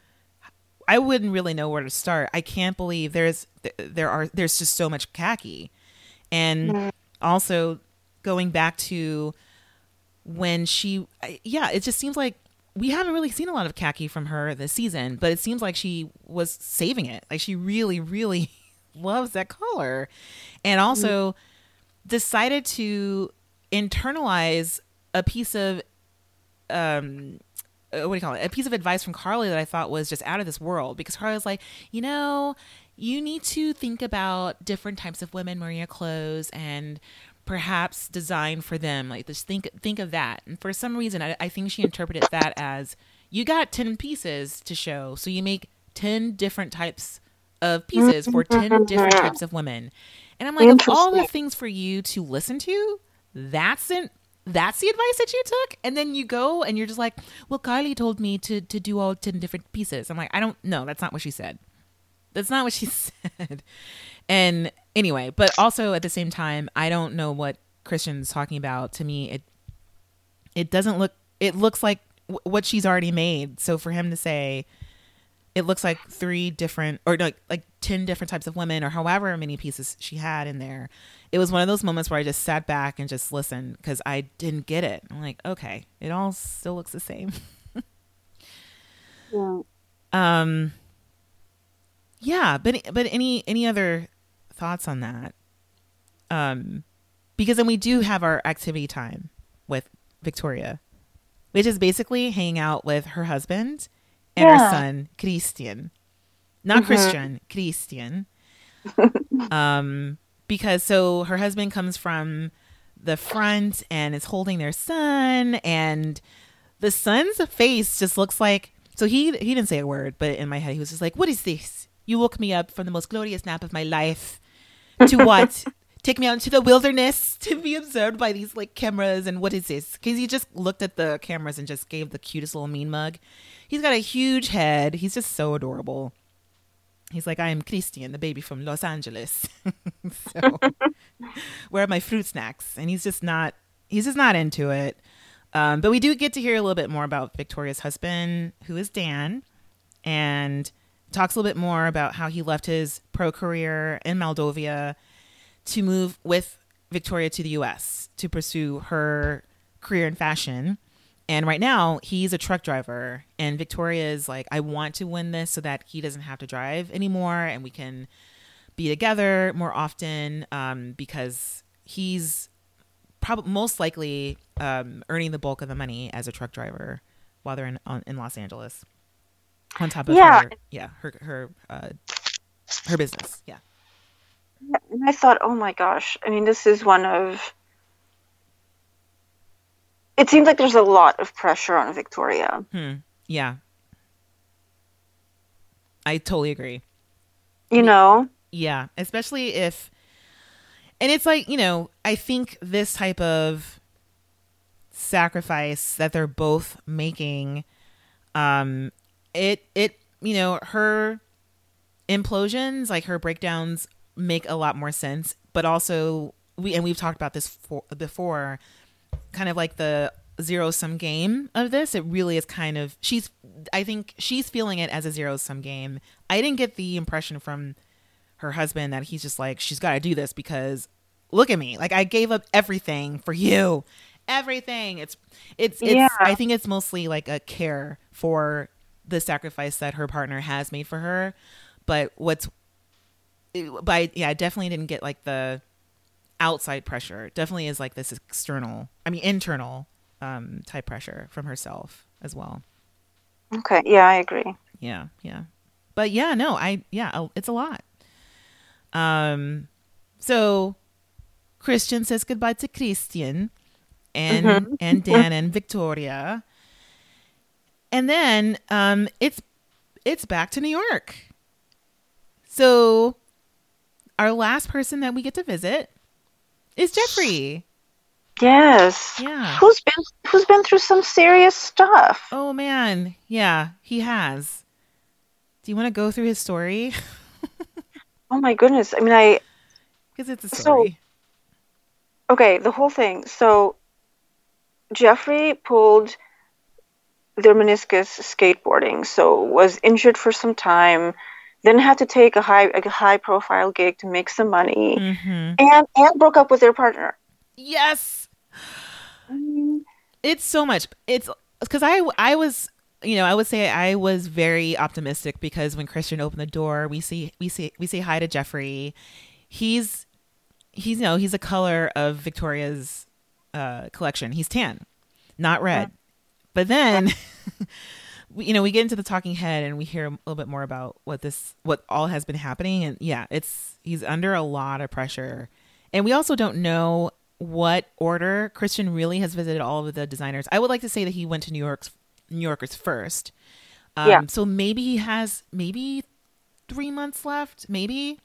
I wouldn't really know where to start. I can't believe there's there are there's just so much khaki. And also going back to when she yeah it just seems like we haven't really seen a lot of khaki from her this season but it seems like she was saving it like she really really loves that color and also decided to internalize a piece of um uh, what do you call it? A piece of advice from Karlie that I thought was just out of this world because Karlie's like, you know, you need to think about different types of women wearing your clothes and perhaps design for them. Like just think think of that. And for some reason, I, I think she interpreted that as you got ten pieces to show, so you make ten different types of pieces for ten different types of women. And I'm like, of all the things for you to listen to, that's it. That's the advice that you took, and then you go and you're just like, "Well, Kylie told me to to do all ten different pieces." I'm like, "I don't know. That's not what she said. That's not what she said." And anyway, but also at the same time, I don't know what Christian's talking about. To me, it it doesn't look. It looks like w- what she's already made. So for him to say, it looks like three different or like like 10 different types of women or however many pieces she had in there it was one of those moments where i just sat back and just listened because i didn't get it. I'm like okay it all still looks the same. Yeah. um yeah but but any any other thoughts on that? Um because then we do have our activity time with victoria which is basically hanging out with her husband and her son christian. Not christian christian. Um because so her husband comes from the front and is holding their son and the son's face just looks like so he he didn't say a word but in my head he was just like what is this? You woke me up from the most glorious nap of my life to what? Take me out into the wilderness to be observed by these like cameras and what is this? Because he just looked at the cameras and just gave the cutest little mean mug. He's got a huge head. He's just so adorable he's like i am christian the baby from los angeles. So where are my fruit snacks? And he's just not he's just not into it. Um, but we do get to hear a little bit more about victoria's husband who is dan and talks a little bit more about how he left his pro career in moldova to move with victoria to the us to pursue her career in fashion and right now he's a truck driver and victoria is like i want to win this so that he doesn't have to drive anymore and we can be together more often um, because he's probably most likely um, earning the bulk of the money as a truck driver while they're in on, in Los Angeles. On top of Yeah. her, yeah, her her uh, her business, yeah, And I thought, oh my gosh, I mean, this is one of. It seems like there's a lot of pressure on Victoria. hmm. yeah. I totally agree. You know? Yeah, especially if and it's like, you know, I think this type of sacrifice that they're both making um it it you know, her implosions, like her breakdowns make a lot more sense, but also we and we've talked about this for, before kind of like the zero sum game of this. It really is kind of she's i think she's feeling it as a zero sum game. I didn't get the impression from her husband that he's just like she's got to do this because look at me. Like i gave up everything for you. Everything. It's it's it's Yeah. i think it's mostly like a care for the sacrifice that her partner has made for her. But what's but I, yeah i definitely didn't get like the outside pressure. Definitely is like this external i mean internal um type pressure from herself as well. Okay, yeah, I agree. yeah yeah. But yeah no i yeah it's a lot. Um so christian says goodbye to christian and and dan and victoria. And then um it's it's back to new york. So our last person that we get to visit is jeffrey Yes. Yeah. Who's been who's been through some serious stuff? oh man yeah he has do you want to go through his story Oh my goodness. I mean, I because it's a So- story okay, the whole thing. So Jeffrey pulled their meniscus skateboarding, so was injured for some time, then had to take a high a high profile gig to make some money, hmm and and broke up with their partner. yes. I it's so much. It's because i i was you know i would say i was very optimistic because when christian opened the door we see we see we say hi to jeffrey. He's he's you know he's a color of victoria's uh collection. He's tan not red. But then you know we get into the talking head and we hear a little bit more about what this what all has been happening. And yeah it's he's under a lot of pressure. And we also don't know what order christian really has visited all of the designers. I would like to say that he went to new york's new yorkers first. Um, Yeah. so maybe he has maybe three months left maybe.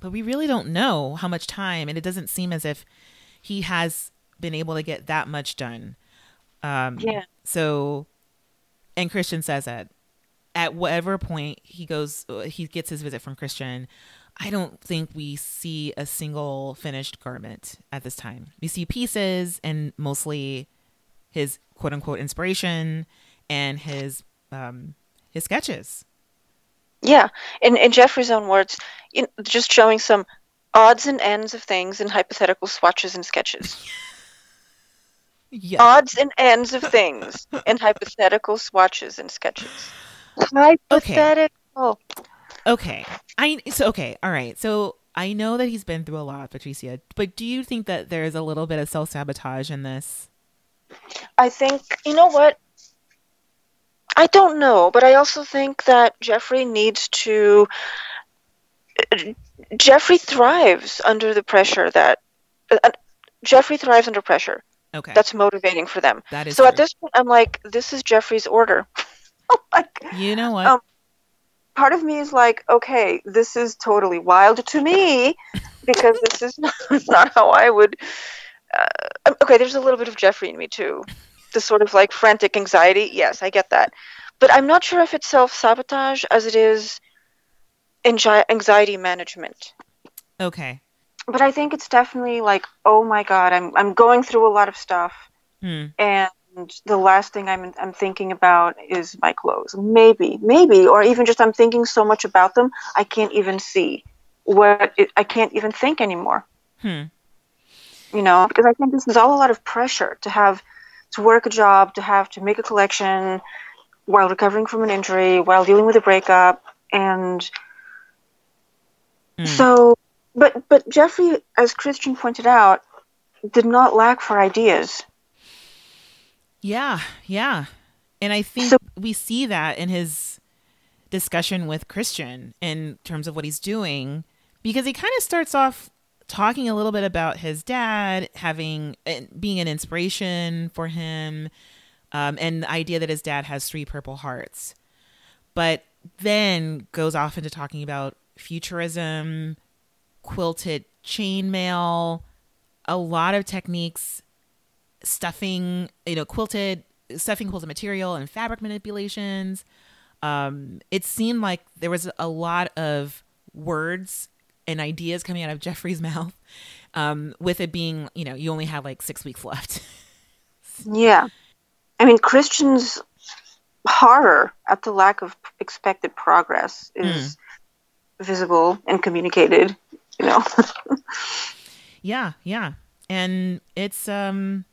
But we really don't know how much time. And it doesn't seem as if he has been able to get that much done. Um Yeah. so and christian says that. At whatever point he goes he gets his visit from christian i don't think we see a single finished garment at this time. We see pieces and mostly his quote unquote inspiration and his um his sketches. Yeah, in in Jeffrey's own words, in, just showing some odds and ends of things in hypothetical swatches and sketches. yeah Odds and ends of things and hypothetical swatches and sketches. Hypothetical. Okay. I so okay, all right. So I know that he's been through a lot, Patricia, but do you think that there's a little bit of self sabotage in this? I think you know what. I don't know, but I also think that Jeffrey needs to. Jeffrey thrives under the pressure that. Uh, Jeffrey thrives under pressure. Okay. That's motivating for them. that is So at this point, I'm like, this is Jeffrey's order. like, You know what? um, part of me is like, okay, this is totally wild to me because this is not, not how I would. Uh, okay, there's a little bit of Jeffrey in me too. The sort of like frantic anxiety. Yes, I get that. But I'm not sure if it's self sabotage as it is anxiety management. okay. But I think it's definitely like, oh my God, I'm, I'm going through a lot of stuff Hmm. and the last thing I'm I'm thinking about is my clothes. Maybe, maybe, or even just I'm thinking so much about them, I can't even see what it, I can't even think anymore. Hmm. You know, because I think this is all a lot of pressure to have to work a job, to have to make a collection while recovering from an injury, while dealing with a breakup, and Hmm. so. But but Jeffrey, as Christian pointed out, did not lack for ideas. Yeah, yeah. And I think So- we see that in his discussion with Christian in terms of what he's doing because he kind of starts off talking a little bit about his dad having eh, being an inspiration for him um, and the idea that his dad has three purple hearts but then goes off into talking about futurism quilted chainmail a lot of techniques stuffing, you know, quilted stuffing quilted material and fabric manipulations. Um, it seemed like there was a lot of words and ideas coming out of Jeffrey's mouth. Um, with it being, you know, you only had like six weeks left. Yeah. I mean, Christian's horror at the lack of expected progress is visible and communicated, you know. yeah, yeah, and it's um,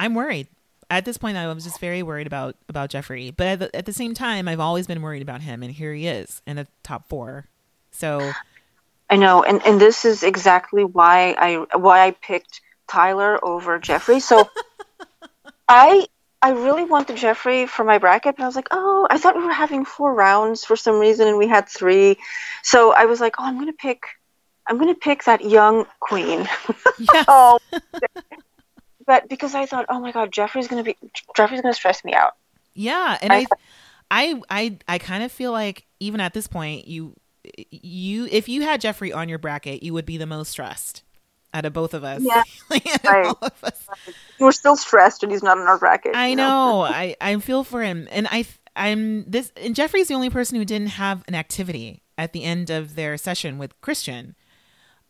I'm worried. At this point, I was just very worried about about Jeffrey, but at the, at the same time, I've always been worried about him, and here he is in the top four. So I know, and, and this is exactly why I why I picked Tyler over Jeffrey. So I I really wanted Jeffrey for my bracket, but I was like, oh, I thought we were having four rounds for some reason, and we had three. So I was like, oh, I'm gonna pick, I'm gonna pick that young queen. yes, oh, but because I thought, oh my God, Jeffrey's gonna be Jeffrey's gonna stress me out. Yeah, and I, I- I, I, I kind of feel like even at this point, you, you, if you had Jeffrey on your bracket, you would be the most stressed out of both of us. Yeah, Like, right. of us. We're still stressed, and he's not in our bracket. I you know. I, I feel for him, and I, I'm this, and Jeffrey's the only person who didn't have an activity at the end of their session with Christian.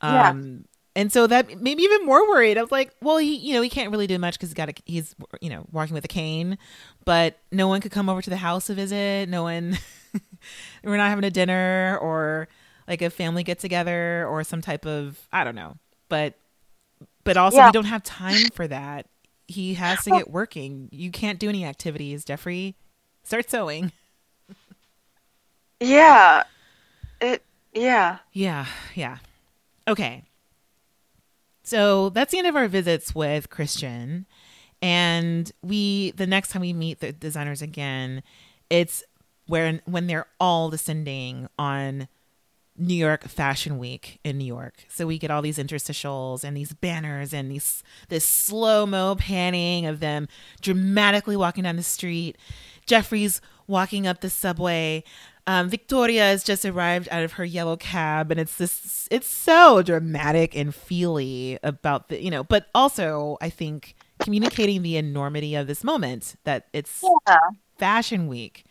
Yeah. Um, and so that made me even more worried. I was like, well, he, you know, he can't really do much because he's got a, he's, you know, walking with a cane, but no one could come over to the house to visit. No one, we're not having a dinner or like a family get together or some type of, I don't know, but, but also Yeah. we don't have time for that. He has to get working. You can't do any activities, Jeffrey. Start sewing. Yeah. It. Yeah. Yeah, yeah. Okay. So that's the end of our visits with Christian. And we the next time we meet the designers again, it's when when they're all descending on New York Fashion Week in New York. So we get all these interstitials and these banners and these this slow mo panning of them dramatically walking down the street. Jeffrey's walking up the subway. Um, Victoria has just arrived out of her yellow cab, and it's this. It's so dramatic and feely about the, you know, but also I think communicating the enormity of this moment that it's Yeah. Fashion Week.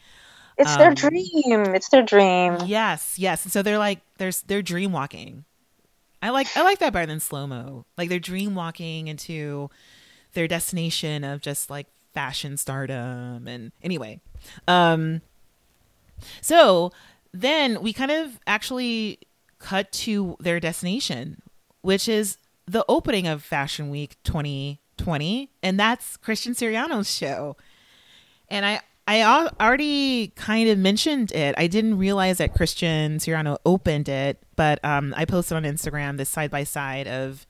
It's their Um, dream. It's their dream. Yes, yes. And so they're like there's they're dream walking. I like I like that better than slow mo. Like they're dream walking into their destination of just like fashion stardom and anyway. Um so then we kind of actually cut to their destination, which is the opening of Fashion Week 2020, and that's Christian Siriano's show. And I I al- already kind of mentioned it. I didn't realize that Christian Siriano opened it, but um, I posted on Instagram this side by side of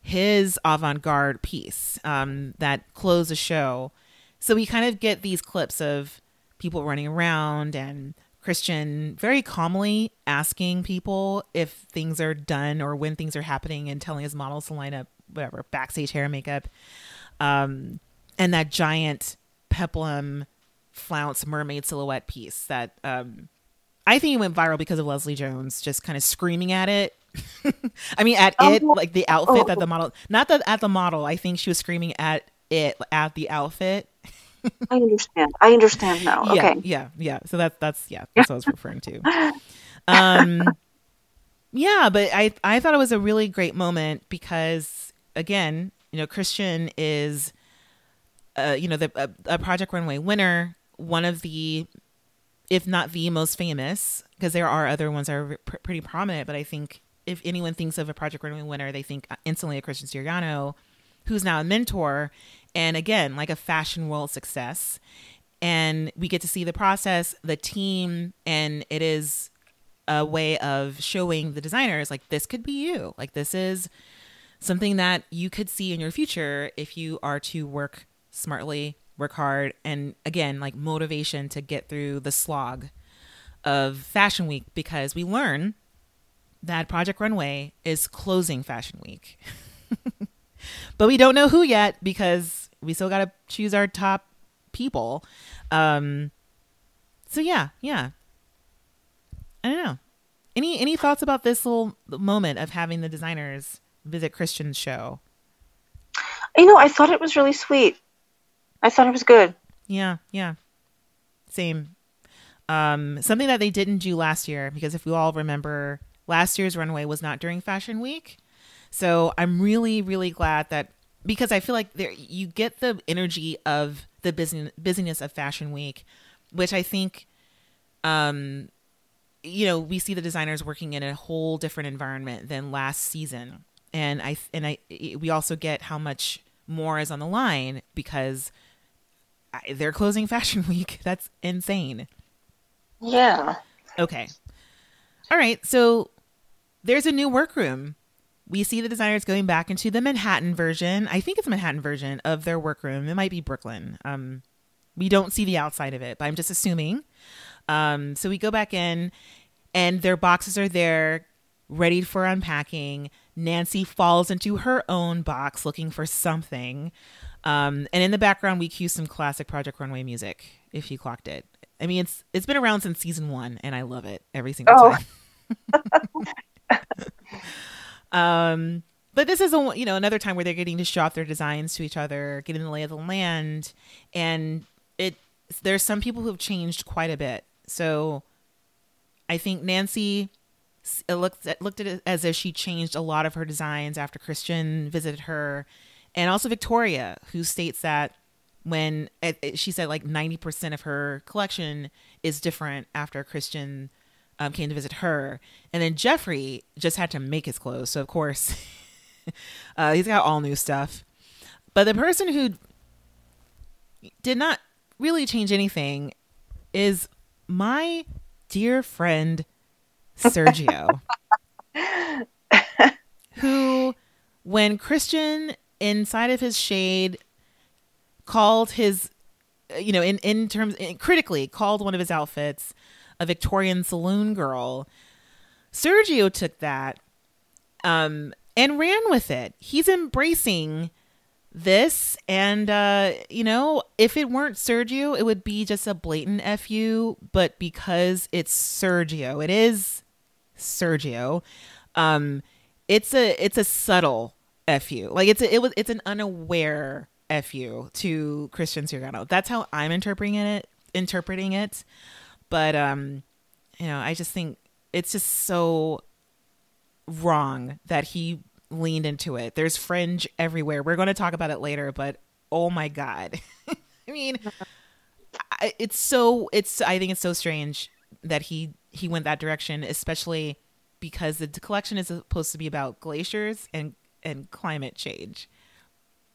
his avant-garde piece um, that closed the show. So we kind of get these clips of people running around and Christian very calmly asking people if things are done or when things are happening and telling his models to line up whatever backstage hair and makeup. Um, and that giant peplum flounce mermaid silhouette piece that um, I think it went viral because of Leslie Jones just kind of screaming at it. I mean, at it, Oh. like the outfit that the model, not that at the model. I think she was screaming at it, at the outfit. I understand. I understand now. Yeah, Okay. yeah, yeah. So that's that's yeah, that's what I was referring to. Um, yeah, but I I thought it was a really great moment because again, you know, Christian is, uh, you know, the a, a Project Runway winner, one of the, if not the most famous, because there are other ones that are pr- pretty prominent. But I think if anyone thinks of a Project Runway winner, they think instantly of Christian Siriano, who's now a mentor, and again, like a fashion world success. And we get to see the process, the team, and it is a way of showing the designers like this could be you. Like this is something that you could see in your future if you are to work smartly, work hard, and again, like motivation to get through the slog of Fashion Week because we learn that Project Runway is closing Fashion Week. but we don't know who yet because we still got to choose our top people. Um so yeah, yeah. I don't know. Any any thoughts about this little moment of having the designers visit Christian's show? You know, I thought it was really sweet. I thought it was good. Yeah, yeah. Same. Um, something that they didn't do last year, because if we all remember, last year's runway was not during Fashion Week. So I'm really, really glad that because I feel like there you get the energy of the business busyness of Fashion Week, which I think um you know, we see the designers working in a whole different environment than last season. And I and I we also get how much more is on the line because they're closing fashion week. That's insane. Yeah. Okay. All right. So there's a new workroom. We see the designers going back into the Manhattan version. I think it's a Manhattan version of their workroom. It might be Brooklyn. Um, we don't see the outside of it, but I'm just assuming. Um, so we go back in, and their boxes are there, ready for unpacking. Nancy falls into her own box looking for something. Um, and in the background, we cue some classic Project Runway music. If you clocked it, I mean it's it's been around since season one, and I love it every single Oh. time. um, but this is a you know another time where they're getting to show off their designs to each other, getting the lay of the land, and it there's some people who have changed quite a bit. So I think Nancy it looked it looked at it as if she changed a lot of her designs after Christian visited her, and also Victoria, who states that when it, it- she said like ninety percent of her collection is different after Christian um, came to visit her, and then Jeffrey just had to make his clothes, so of course uh, he's got all new stuff. But the person who did not really change anything is my dear friend Sergio, who, when Christian inside of his shade called his, you know, in in terms in, critically called one of his outfits a Victorian saloon girl. Sergio took that um, and ran with it. He's embracing this, and uh, you know, if it weren't Sergio, it would be just a blatant fu. But because it's Sergio, it is Sergio. Um, it's a it's a subtle fu. Like it's a, it was it's an unaware fu to Christian Siriano. That's how I'm interpreting it. Interpreting it, but um, you know, I just think it's just so wrong that he leaned into it. There's fringe everywhere. We're going to talk about it later, but oh my god. I mean, it's so it's I think it's so strange that he he went that direction, especially because the collection is supposed to be about glaciers and and climate change.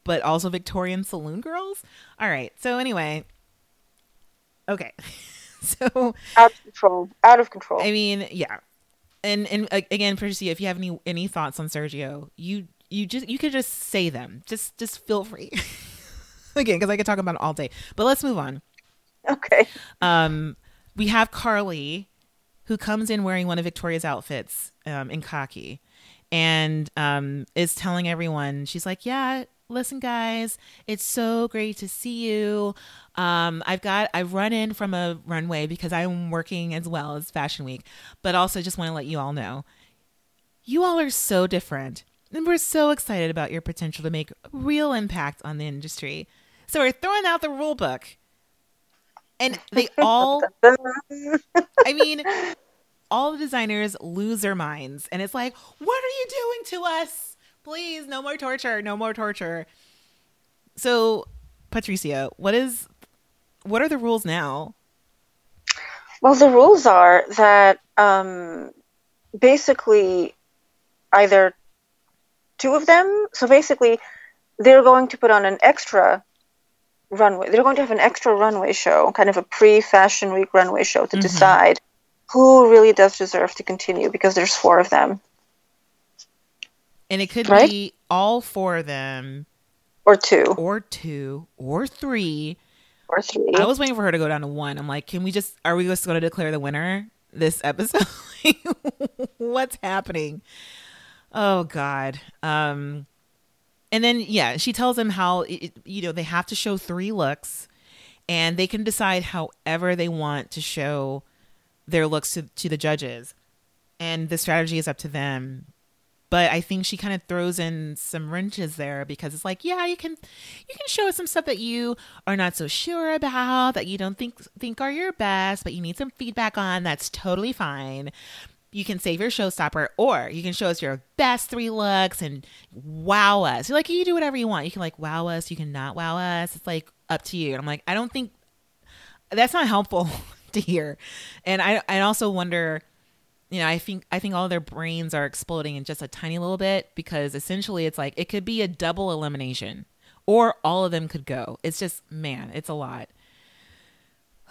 But also Victorian saloon girls? All right. So anyway, okay. so out of control. Out of control. I mean, yeah. And and again, Patricia, if you have any any thoughts on Sergio, you you just you could just say them. Just just feel free. again, because I could talk about it all day. But let's move on. Okay. Um, we have Karlie, who comes in wearing one of Victoria's outfits, um, in khaki, and um, is telling everyone she's like, "Yeah, listen, guys, it's so great to see you. Um, I've got I've run in from a runway because I'm working as well as Fashion Week, but also just want to let you all know, you all are so different, and we're so excited about your potential to make real impact on the industry. So we're throwing out the rule book." And they all, I mean, all the designers lose their minds. And it's like, what are you doing to us? Please, no more torture, no more torture. So, Patricia, what is, what are the rules now? Well, the rules are that um, basically either two of them, so basically they're going to put on an extra runway. They're going to have an extra runway show, kind of a pre-fashion week runway show to Mhm. decide who really does deserve to continue because there's four of them And it could Right? be all four of them, or two or two, or three. or three. I was waiting for her to go down to one. I'm like, can we just, are we just going to declare the winner this episode? What's happening? Oh, God. Um, and then, yeah, she tells them how, it, you know, they have to show three looks and they can decide however they want to show their looks to, to the judges. And the strategy is up to them. But I think she kind of throws in some wrenches there because it's like, yeah, you can you can show us some stuff that you are not so sure about, that you don't think think are your best, but you need some feedback on. That's totally fine. You can save your showstopper, or you can show us your best three looks and wow us. You're like, you do whatever you want. You can like wow us, you can not wow us. It's like up to you. And I'm like, I don't think that's not helpful to hear. And I I also wonder, you know, I think I think all their brains are exploding in just a tiny little bit because essentially it's like it could be a double elimination or all of them could go. It's just man, it's a lot.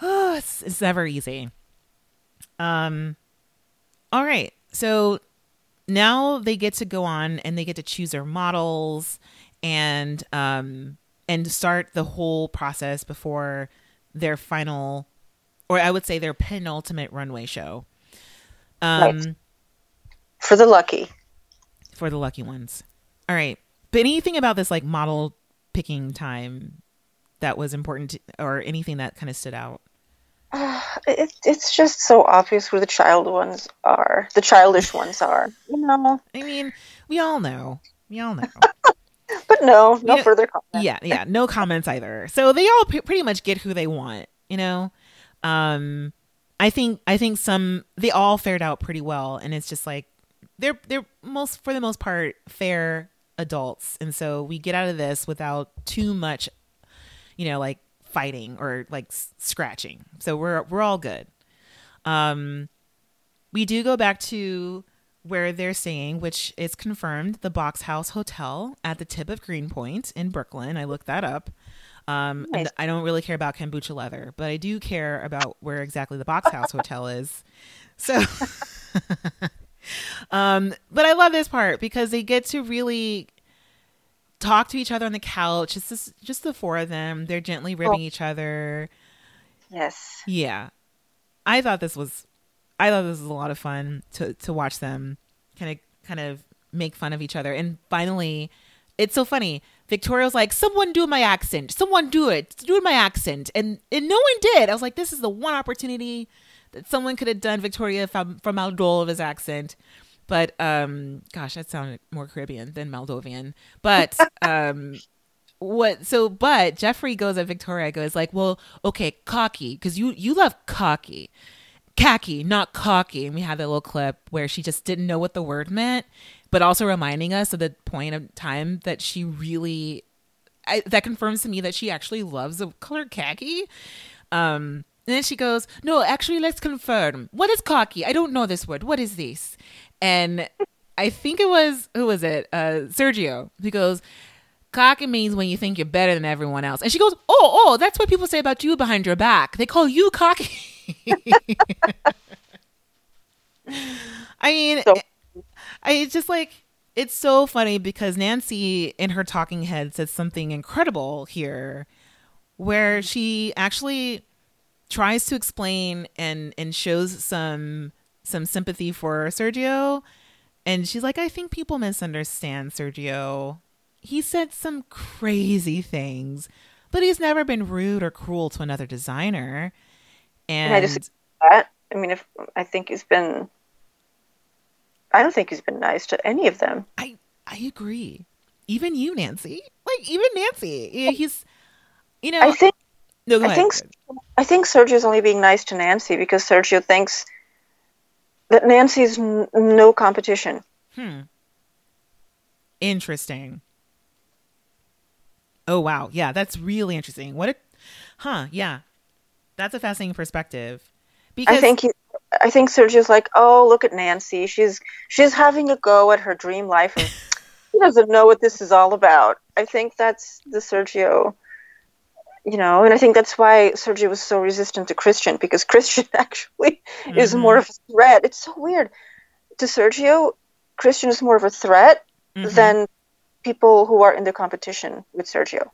it's, it's never easy. Um all right. So now they get to go on and they get to choose their models and um and start the whole process before their final or I would say their penultimate runway show. Um Right. for the lucky. for the lucky ones. All right. But anything about this like model picking time that was important to, or anything that kind of stood out? It, it's just so obvious who the child ones are. The childish ones are. You know. I mean, we all know. We all know. But no, no Yeah. further comments. yeah, yeah, no comments either. So they all p- pretty much get who they want, you know. Um I think I think some they all fared out pretty well and it's just like they're they're most for the most part fair adults and so we get out of this without too much you know like fighting or like scratching. So we're we're all good. Um we do go back to where they're staying, which is confirmed the Box House Hotel at the tip of Greenpoint in Brooklyn. I looked that up. Um, Nice. I don't really care about kombucha leather, but I do care about where exactly the Box House Hotel is. So, um, but I love this part because they get to really talk to each other on the couch. It's just just the four of them. They're gently ribbing each other. Yes. Yeah. I thought this was I thought this was a lot of fun to to watch them kind of kind of make fun of each other. And finally, it's so funny. Victoria's like, "Someone do my accent. Someone do it. Do my accent." And and no one did. I was like, "This is the one opportunity that someone could have done Victoria from from Moldova's accent." But um gosh, that sounded more Caribbean than Moldovan. But um what so but Jeffrey goes at Victoria goes like, "Well, okay, cocky cuz you you love cocky." Khaki, not cocky. And we had that little clip where she just didn't know what the word meant, but also reminding us of the point of time that she really I, that confirms to me that she actually loves the color khaki. Um, and then she goes, "No, actually, let's confirm. What is cocky? I don't know this word. What is this?" And I think it was who was it? Uh, Sergio. He goes, "Cocky means when you think you're better than everyone else." And she goes, "Oh, oh, that's what people say about you behind your back. They call you cocky." I mean, So- I it's just like it's so funny because Nancy in her talking head says something incredible here where mm-hmm. she actually tries to explain and and shows some some sympathy for Sergio and she's like I think people misunderstand Sergio. He said some crazy things, but he's never been rude or cruel to another designer. And, I just- That I mean, if I think he's been, I don't think he's been nice to any of them. I I agree. Even you, Nancy. Like even Nancy. Yeah, He's you know I think no, I think I think Sergio's only being nice to Nancy because Sergio thinks that Nancy's n- no competition. Hmm. Interesting. Oh wow. Yeah, that's really interesting. What a huh, yeah. That's a fascinating perspective. Because I think he, I think Sergio's like, oh, look at Nancy. She's she's having a go at her dream life, and he doesn't know what this is all about. I think that's the Sergio, you know, and I think that's why Sergio was so resistant to Christian because Christian actually is Mhm. more of a threat. It's so weird. To Sergio, Christian is more of a threat Mhm. than people who are in the competition with Sergio.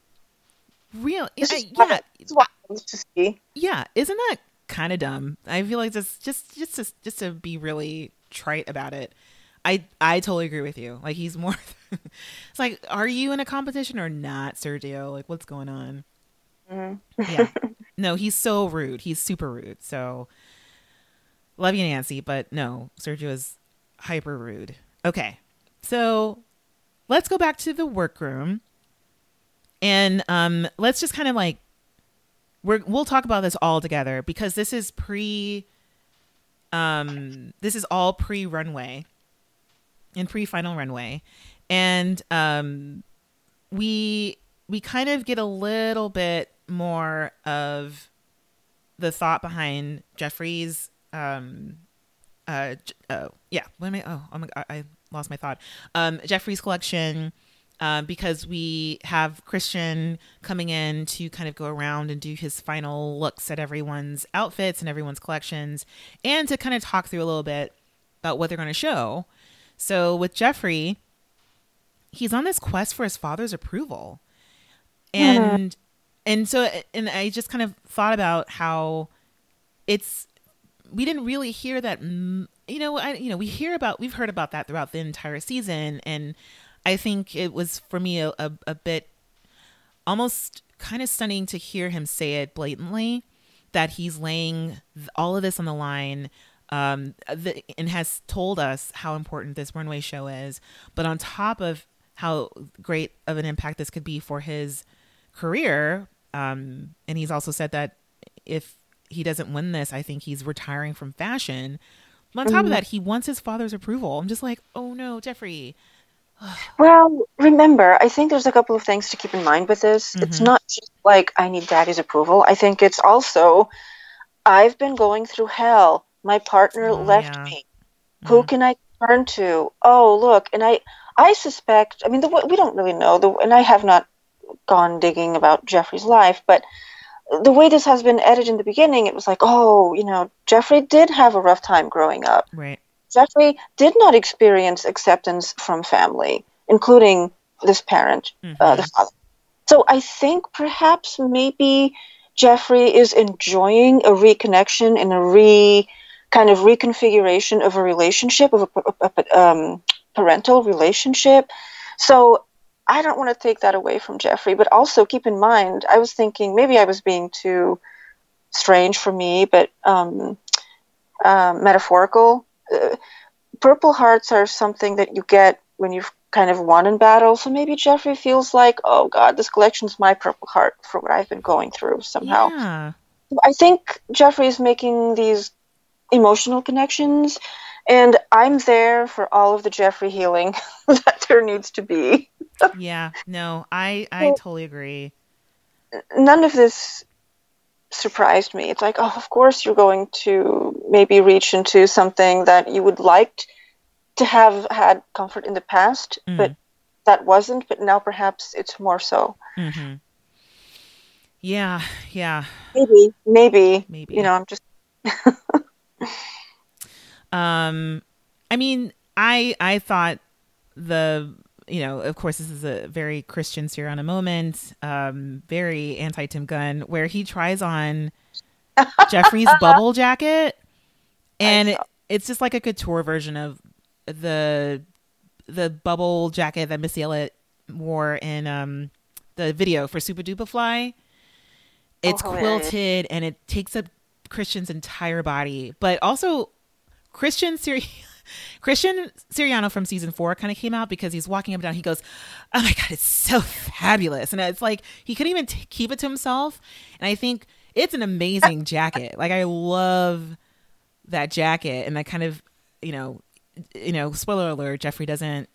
real I- yeah, wild to see. yeah, isn't that kind of dumb? I feel like just just just to, just to be really trite about it. I I totally agree with you. Like he's more It's like are you in a competition or not, Sergio? Like what's going on? Mhm. yeah. No, he's so rude. He's super rude. So love you, Nancy, but no, Sergio is hyper rude. Okay. So let's go back to the workroom. And um let's just kind of like we're we'll talk about this all together because this is pre um this is all pre runway and pre final runway. And um we we kind of get a little bit more of the thought behind Jeffrey's um uh oh yeah what am I oh, oh my I lost my thought um Jeffrey's collection um, because we have Christian coming in to kind of go around and do his final looks at everyone's outfits and everyone's collections and to kind of talk through a little bit about what they're going to show. So with Jeffrey, he's on this quest for his father's approval. And and so and I just kind of thought about how it's we didn't really hear that you know I you know we hear about we've heard about that throughout the entire season and I think it was for me a, a, a bit almost kind of stunning to hear him say it blatantly that he's laying all of this on the line um, the, and has told us how important this runway show is. But on top of how great of an impact this could be for his career, um, and he's also said that if he doesn't win this, I think he's retiring from fashion. But on top of that, he wants his father's approval. I'm just like, oh no, Jeffrey. Well, remember, I think there's a couple of things to keep in mind with this. It's Mhm. not just like I need daddy's approval. I think it's also I've been going through hell. My partner Oh, left yeah. me. Who Mhm. can I turn to? Oh, look, and I I suspect. I mean, the, we don't really know, the, and I have not gone digging about Jeffrey's life, but the way this has been edited in the beginning, it was like, oh, you know, Jeffrey did have a rough time growing up. Right. Jeffrey did not experience acceptance from family, including this parent, uh, the father. So I think perhaps maybe Jeffrey is enjoying a reconnection and a re kind of reconfiguration of a relationship of a, a- um, parental relationship. So I don't want to take that away from Jeffrey, but also keep in mind, I was thinking maybe I was being too strange for me, but um, um, metaphorical. Uh, purple hearts are something that you get when you've kind of won in battle. So maybe Jeffrey feels like, oh God, this collection's my purple heart for what I've been going through somehow. Yeah. I think Jeffrey is making these emotional connections, and I'm there for all of the Jeffrey healing that there needs to be. Yeah. No, I I Well- totally agree. None of this surprised me. It's like, oh, of course you're going to maybe reach into something that you would like to have had comfort in the past, Mm. but that wasn't. But now perhaps it's more so. hmm Yeah. Yeah. Maybe, maybe, Maybe. You know, I'm just Um, I mean, I I thought the you know, of course, this is a very Christian Siriano moment, um, very anti Tim Gunn, where he tries on Jeffrey's bubble jacket, and it, it's just like a couture version of the the bubble jacket that Missy Elliott wore in um the video for Supa Dupa Fly. It's Oh, quilted and it takes up Christian's entire body, but also Christian Siri- Christian Siriano from season four kind of came out because he's walking up and down. He goes, "Oh my god, it's so fabulous!" And it's like he couldn't even t- keep it to himself. And I think it's an amazing jacket. Like I love that jacket, and that kind of, you know, you know, spoiler alert: Jeffrey doesn't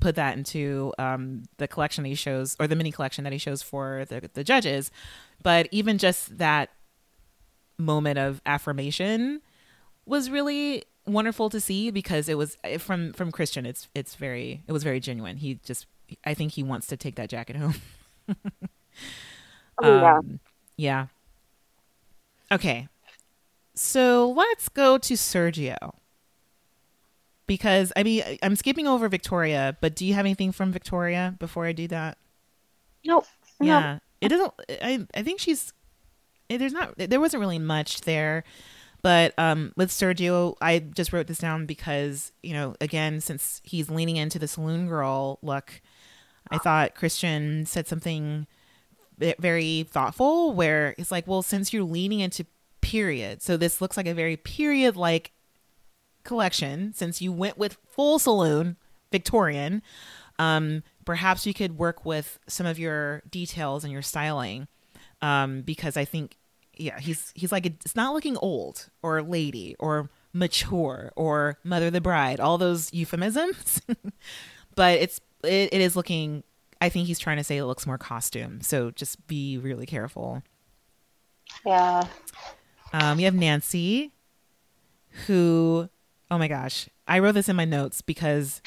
put that into um, the collection that he shows or the mini collection that he shows for the the judges. But even just that moment of affirmation was really wonderful to see because it was from from Christian. It's it's very it was very genuine. He just I think he wants to take that jacket home. Oh, yeah. Um, yeah. Okay. So let's go to Sergio. Because I mean I'm skipping over Victoria, but do you have anything from Victoria before I do that? nope. No. Yeah. It doesn't I I think she's eh, there's not there wasn't really much there. But um, with Sergio, I just wrote this down because, you know, again, since he's leaning into the saloon girl look, I thought Christian said something very thoughtful where it's like, well, since you're leaning into period, so this looks like a very period like collection, since you went with full saloon Victorian, um, perhaps you could work with some of your details and your styling. Um, because I think yeah, he's he's like it's not looking old or lady or mature or mother the bride, all those euphemisms. but it's it, it is looking I think he's trying to say it looks more costume. So just be really careful. Yeah. Um, we have Nancy, who, oh my gosh, I wrote this in my notes because,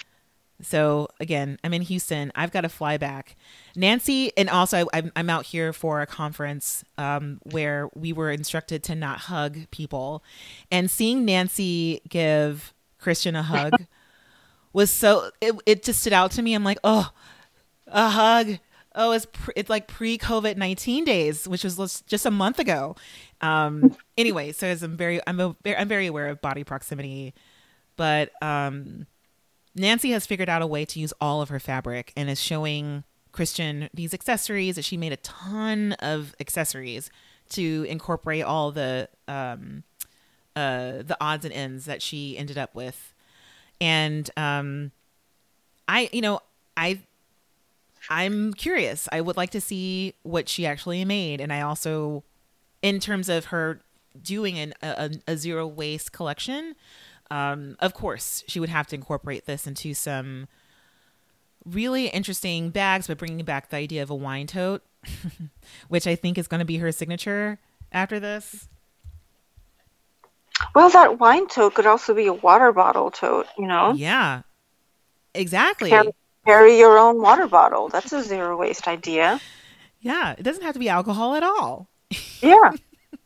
so again, I'm in Houston. I've got to fly back. Nancy, and also I'm, I'm out here for a conference um, where we were instructed to not hug people, and seeing Nancy give Christian a hug was so it, it just stood out to me. I'm like, oh, a hug. Oh, it's pre- it's like pre COVID nineteen days, which was just a month ago. Um, anyway, so as I'm very I'm a, I'm very aware of body proximity, but um, Nancy has figured out a way to use all of her fabric and is showing Christian these accessories that she made a ton of accessories to incorporate all the um, uh, the odds and ends that she ended up with, and um, I you know I I'm curious. I would like to see what she actually made, and I also, in terms of her doing an, a, a zero waste collection, um, of course she would have to incorporate this into some really interesting bags, but bringing back the idea of a wine tote, which I think is going to be her signature after this. Well, that wine tote could also be a water bottle tote, you know? Yeah, exactly. Carry, carry your own water bottle. That's a zero waste idea. Yeah, it doesn't have to be alcohol at all. Yeah.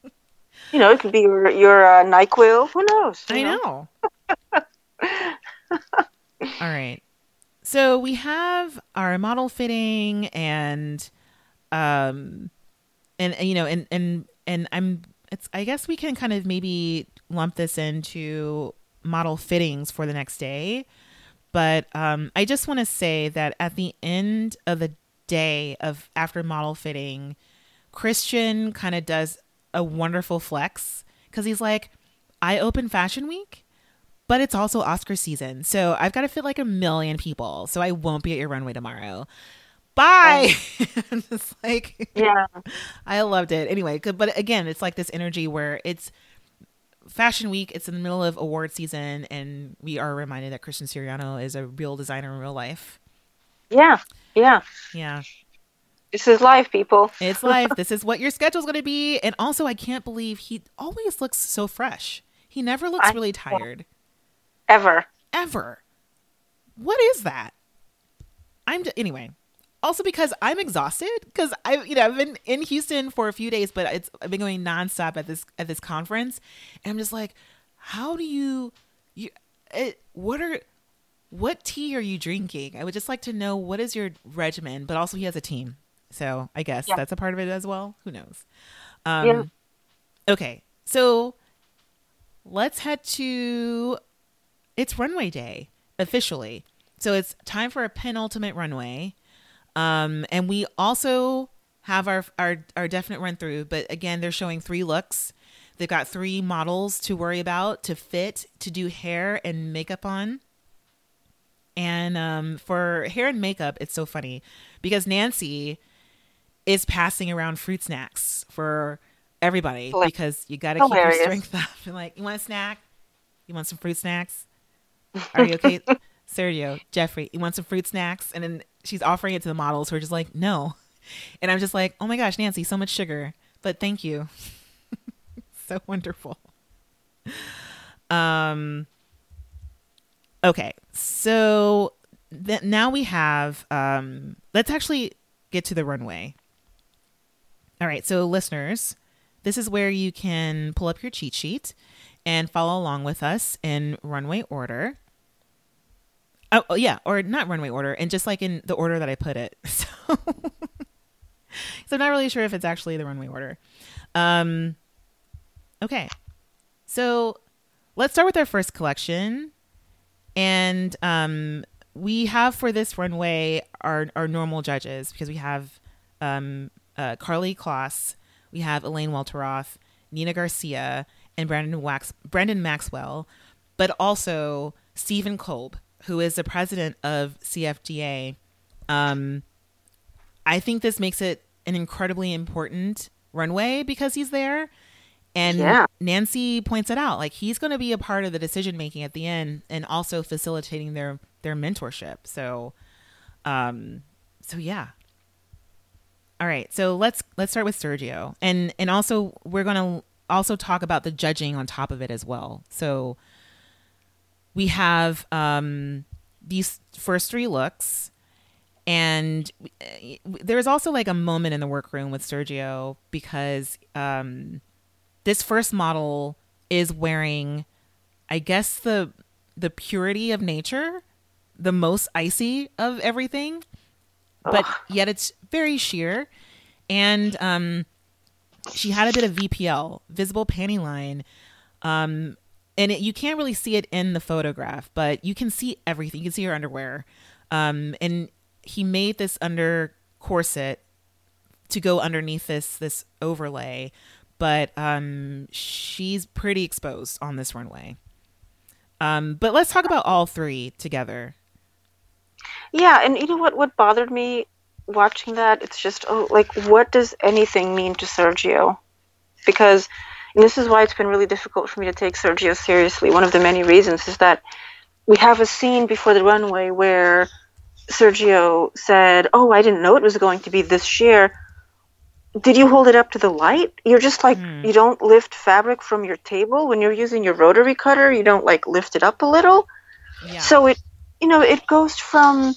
you know, it could be your, your uh, NyQuil. Who knows? I know. All right. so we have our model fitting and um and you know and and and I'm it's I guess we can kind of maybe lump this into model fittings for the next day. But um I just want to say that at the end of the day of after model fitting, Christian kind of does a wonderful flex cuz he's like I open fashion week but it's also Oscar season. So I've got to fit like a million people. So I won't be at your runway tomorrow. Bye. I'm just like, Yeah. I loved it. Anyway, good- but again, it's like this energy where it's fashion week, it's in the middle of award season, and we are reminded that Christian Siriano is a real designer in real life. Yeah. Yeah. Yeah. This is life, people. It's life. this is what your schedule's going to be. And also, I can't believe he always looks so fresh. He never looks I really tired. Ever. ever. What is that? I'm d- anyway. Also because I'm exhausted because I you know I've been in Houston for a few days, but it's I've been going nonstop at this at this conference, and I'm just like, how do you you it, what are what tea are you drinking? I would just like to know what is your regimen, but also he has a team, so I guess Yeah. that's a part of it as well. Who knows? Um, Yeah. Okay, so let's head to it's runway day officially. So it's time for a penultimate runway. Um, and we also have our, our our definite run through, but again, they're showing three looks. They've got three models to worry about, to fit, to do hair and makeup on. And um, for hair and makeup, it's so funny because Nancy is passing around fruit snacks for everybody Hilarious. because you got to keep your strength up. And like, you want a snack? You want some fruit snacks? Are you okay? Sergio, Jeffrey, you want some fruit snacks? And then she's offering it to the models who are just like, no. And I'm just like, oh my gosh, Nancy, so much sugar. But thank you. so wonderful. Um okay. So th- now we have um let's actually get to the runway. All right, so listeners, this is where you can pull up your cheat sheet and follow along with us in runway order. Oh, oh, yeah, or not runway order, and just like in the order that I put it. So, so I'm not really sure if it's actually the runway order. Um, okay, so let's start with our first collection, and um, we have for this runway our our normal judges because we have um, uh, Karlie Kloss, we have Elaine Welteroth, Nina Garcia, and Brandon Wax Brandon Maxwell, but also Steven Kolb, who is the president of CFDA. Um, I think this makes it an incredibly important runway because he's there. And Yeah. Nancy points it out, like he's going to be a part of the decision making at the end, and also facilitating their their mentorship. So, um, so yeah. All right, so let's let's start with Sergio, and and also we're going to also talk about the judging on top of it as well. So we have um, these first three looks, and uh, there's also like a moment in the workroom with Sergio because um, this first model is wearing, I guess the the purity of nature, the most icy of everything, but yet it's very sheer, and um, she had a bit of VPL, visible panty line, um, and it, you can't really see it in the photograph, but you can see everything. You can see her underwear, um, and he made this under corset to go underneath this this overlay, but um, she's pretty exposed on this runway. Um, but let's talk about all three together. Yeah, and you know what? What bothered me watching that? It's just, oh, like, what does anything mean to Sergio? Because and this is why it's been really difficult for me to take Sergio seriously. One of the many reasons is that we have a scene before the runway where Sergio said, "Oh, I didn't know it was going to be this sheer." Did you hold it up to the light? You're just like Hmm. you don't lift fabric from your table when you're using your rotary cutter. You don't like lift it up a little. Yeah. So it, you know, it goes from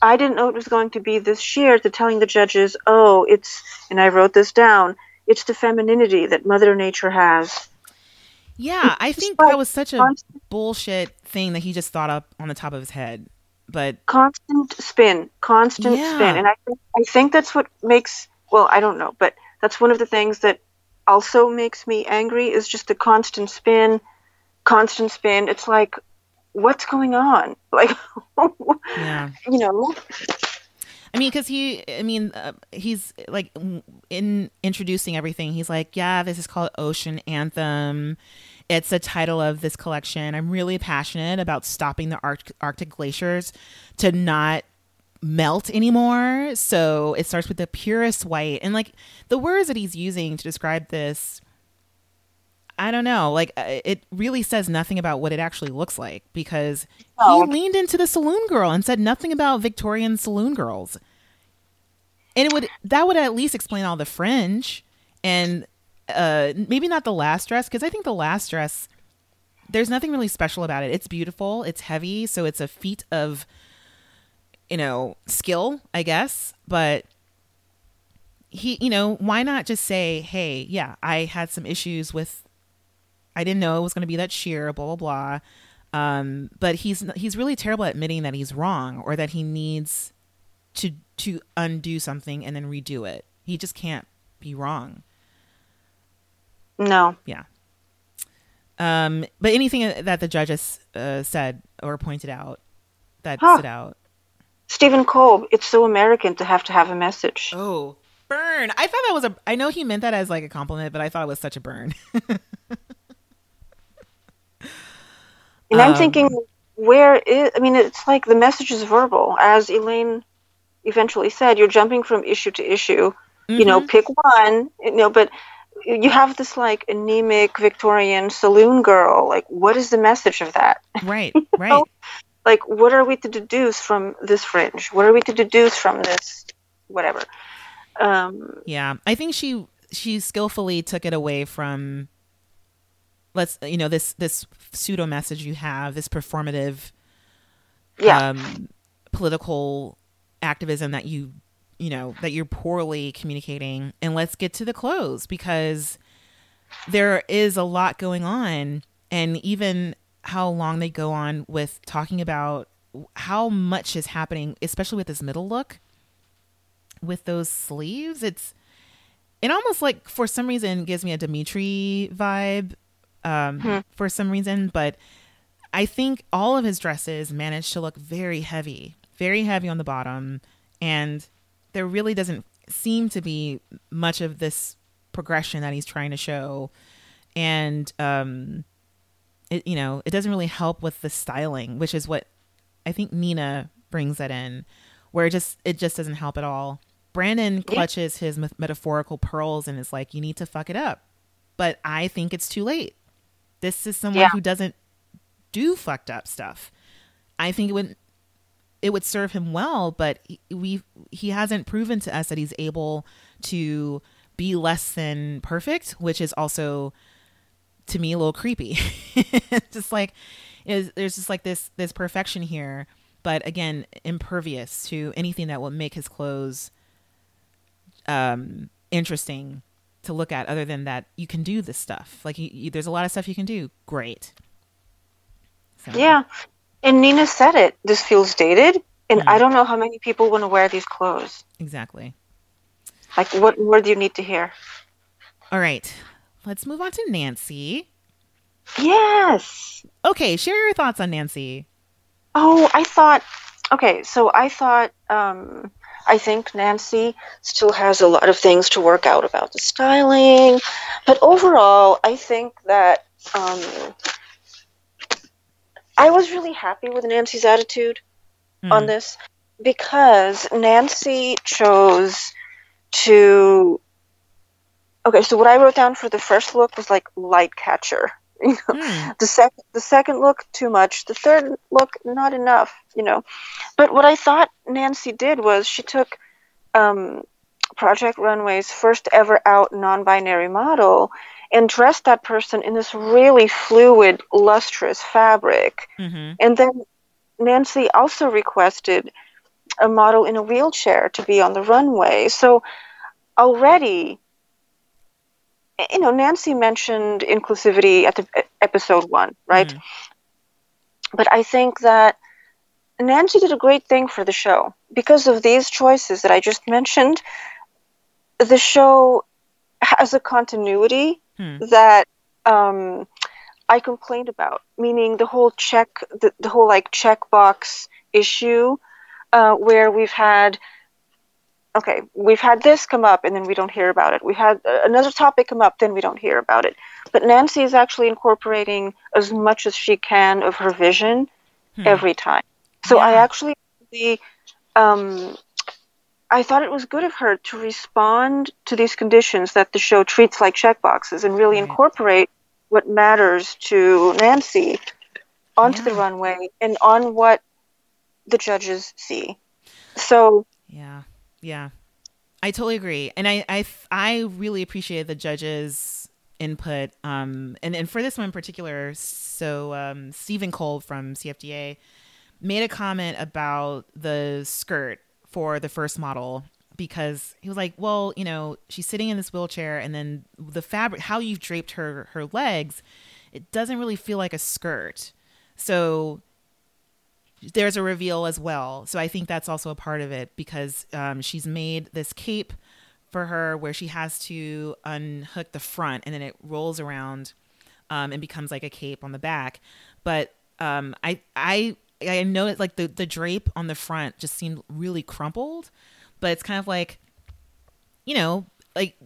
I didn't know it was going to be this sheer to telling the judges, oh, it's, and I wrote this down, it's the femininity that Mother Nature has. yeah, I think like that was such a constant- bullshit thing that he just thought up on the top of his head. but constant spin, constant Yeah. spin, and I think I think that's what makes. Well, I don't know, but that's one of the things that also makes me angry is just the constant spin, constant spin. It's like, what's going on? Like, yeah. you know, I mean, because he, I mean, uh, he's like in introducing everything. He's like, yeah, this is called Ocean Anthem. It's the title of this collection. I'm really passionate about stopping the Arct- Arctic glaciers to not melt anymore. So it starts with the purest white. And like the words that he's using to describe this, I don't know. Like uh, it really says nothing about what it actually looks like because No. he leaned into the saloon girl and said nothing about Victorian saloon girls. And it would that would at least explain all the fringe and uh maybe not the last dress because I think the last dress there's nothing really special about it. It's beautiful, it's heavy, so it's a feat of you know, skill, I guess, but he, you know, why not just say, "Hey, yeah, I had some issues with I didn't know it was going to be that sheer, blah blah blah." Um, but he's he's really terrible at admitting that he's wrong or that he needs to to undo something and then redo it. He just can't be wrong. no. Yeah. Um, but anything that the judges uh, said or pointed out that Huh. stood out. Steven Kolb, it's so American to have to have a message. Oh, burn! I thought that was a. I know he meant that as like a compliment, but I thought it was such a burn. And I'm Um, thinking, where is, I mean, it's like the message is verbal. As Elaine eventually said, you're jumping from issue to issue. You know, Mhm. pick one, you know, but you have this like anemic Victorian saloon girl. Like, what is the message of that? right, right. Like, what are we to deduce from this fringe? What are we to deduce from this, whatever? Um, Yeah, I think she she skillfully took it away from let's you know this this pseudo message you have this performative yeah. um political activism that you you know that you're poorly communicating and let's get to the close because there is a lot going on and even how long they go on with talking about how much is happening especially with this middle look with those sleeves it's it almost like for some reason gives me a Dimitri vibe um Hmm. for some reason but I think all of his dresses manage to look very heavy, very heavy on the bottom, and there really doesn't seem to be much of this progression that he's trying to show, and um, it you know it doesn't really help with the styling, which is what I think Nina brings that in, where it just it just doesn't help at all. Brandon clutches his metaphorical pearls and is like, "You need to fuck it up," but I think it's too late. This is someone Yeah. who doesn't do fucked up stuff. I think it would it would serve him well, but he, we he hasn't proven to us that he's able to be less than perfect, which is also to me a little creepy. just like is there's just like this this perfection here, but again impervious to anything that will make his clothes um interesting to look at other than that you can do this stuff like you, you, there's a lot of stuff you can do great So- Yeah. And Nina said it. This feels dated. And Mhm. I don't know how many people want to wear these clothes. exactly Like, what more do you need to hear? all right let's move on to nancy Yes. okay share your thoughts on nancy Oh, I thought. Okay, so I thought. Um, I think Nancy still has a lot of things to work out about the styling, but overall, I think that um, I was really happy with Nancy's attitude on Mhm. this because Nancy chose to. Okay, so what I wrote down for the first look was like light catcher. You know, Hmm. the second the second look too much. The third look not enough. You know, but what I thought Nancy did was she took um, Project Runway's first ever out non-binary model and dressed that person in this really fluid, lustrous fabric. Mhm. And then Nancy also requested a model in a wheelchair to be on the runway. So already, you know, Nancy mentioned inclusivity at the episode one, right? Mhm. But I think that Nancy did a great thing for the show because of these choices that I just mentioned. The show has a continuity Hmm. that um, I complained about, meaning the whole check, the, the whole like checkbox issue, uh, where we've had, okay, we've had this come up and then we don't hear about it. We've had uh, another topic come up, then we don't hear about it. But Nancy is actually incorporating as much as she can of her vision Hmm. every time. So I actually, the, um, I thought it was good of her to respond to these conditions that the show treats like checkboxes and really Right. incorporate what matters to Nancy onto the runway and on what the judges see. So Yeah, yeah, I totally agree, and I I I really appreciated the judges' input. Um, and and for this one in particular, so um, Steven Kolb from CFDA made a comment about the skirt for the first model because he was like, well, you know, she's sitting in this wheelchair, and then the fabric, how you've draped her her legs, it doesn't really feel like a skirt. So there's a reveal as well. So I think that's also a part of it because um, she's made this cape for her where she has to unhook the front and then it rolls around um, and becomes like a cape on the back. But um, I I I know it like the the drape on the front just seemed really crumpled, but it's kind of like you know like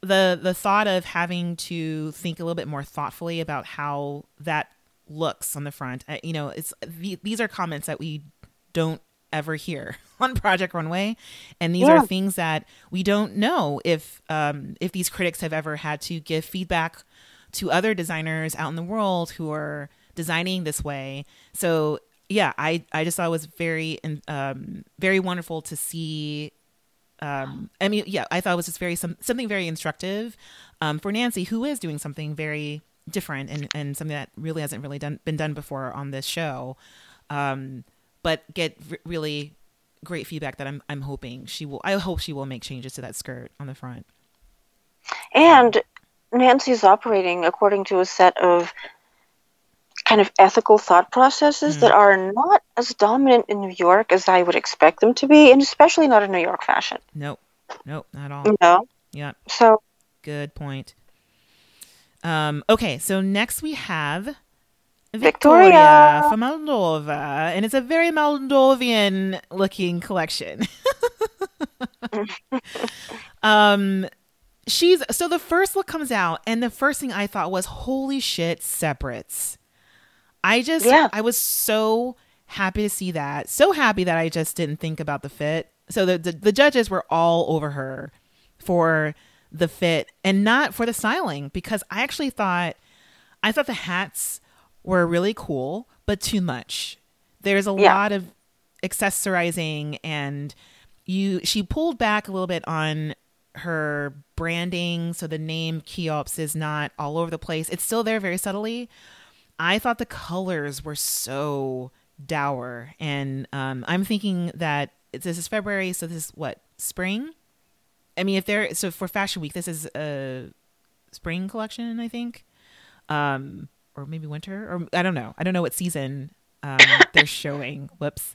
the the thought of having to think a little bit more thoughtfully about how that looks on the front. Uh, you know it's the, these are comments that we don't ever hear on project runway. And these Yeah. are things that we don't know if um if these critics have ever had to give feedback to other designers out in the world who are designing this way. So yeah i i just thought it was very um very wonderful to see um, I mean, yeah, I thought it was just very some, something very instructive um, for Nancy, who is doing something very different and, and something that really hasn't really done been done before on this show. Um, but get r- really great feedback that I'm I'm hoping she will. I hope she will make changes to that skirt on the front. And Nancy's operating according to a set of kind of ethical thought processes Mm. that are not as dominant in New York as I would expect them to be, and especially not in New York fashion. Nope, nope, not at all. Know? Yeah, So good point. Um, okay, so next we have Victoria. Victoria from Moldova, and it's a very Moldovan looking collection. um, she's so the first look comes out, and the first thing I thought was, "Holy shit, separates!" I just, Yeah. I was so happy to see that. So happy that I just didn't think about the fit. So the the, the judges were all over her for the fit and not for the styling because I actually thought I thought the hats were really cool, but too much. There's a Yeah. lot of accessorizing and you she pulled back a little bit on her branding so the name Keops is not all over the place. It's still there very subtly. I thought the colors were so dour and um, I'm thinking that this is February so this is what spring I mean, if they're so for Fashion Week, this is a spring collection, I think, um, or maybe winter, or I don't know. I don't know what season um, they're showing. Whoops,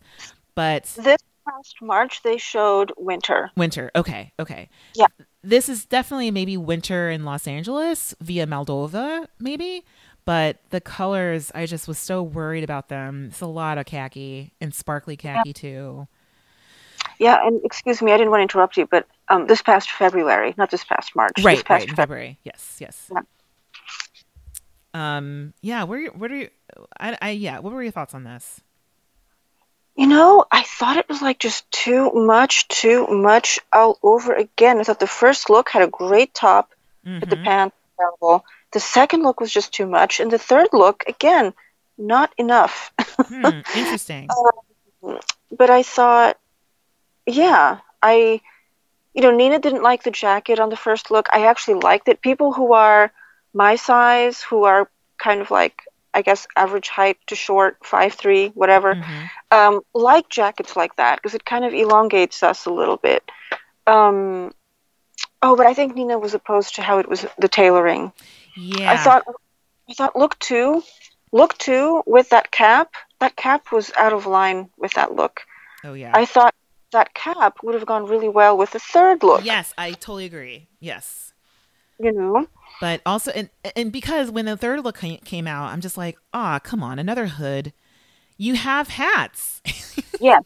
but this last March they showed winter. winter. Okay, okay. Yeah. This is definitely maybe winter in Los Angeles via Moldova, maybe. But the colors, I just was so worried about them. It's a lot of khaki and sparkly khaki too. Yeah, and excuse me, I didn't want to interrupt you, but um, this past February, not this past March, right this past right Feb- february yes yes Yeah. um yeah you, what are you I, I yeah what were your thoughts on this You know, I thought it was like just too much, too much all over again. I thought the first look had a great top, but the pants terrible. The second look was just too much, and the third look again, not enough. Hmm, interesting but I thought, yeah, I, you know, Nina didn't like the jacket on the first look. I actually liked it. People who are my size, who are kind of like, I guess, average height to short, five three, whatever, Mhm. um, like jackets like that because it kind of elongates us a little bit. Um, oh, but I think Nina was opposed to how it was the tailoring. yeah I thought, I thought, look two, look two with that cap that cap was out of line with that look. Oh yeah. I thought that cap would have gone really well with the third look. yes, I totally agree. Yes. You know? But also, and and because when the third look came out, I'm just like, ah, come on, another hood. You have hats. Yeah.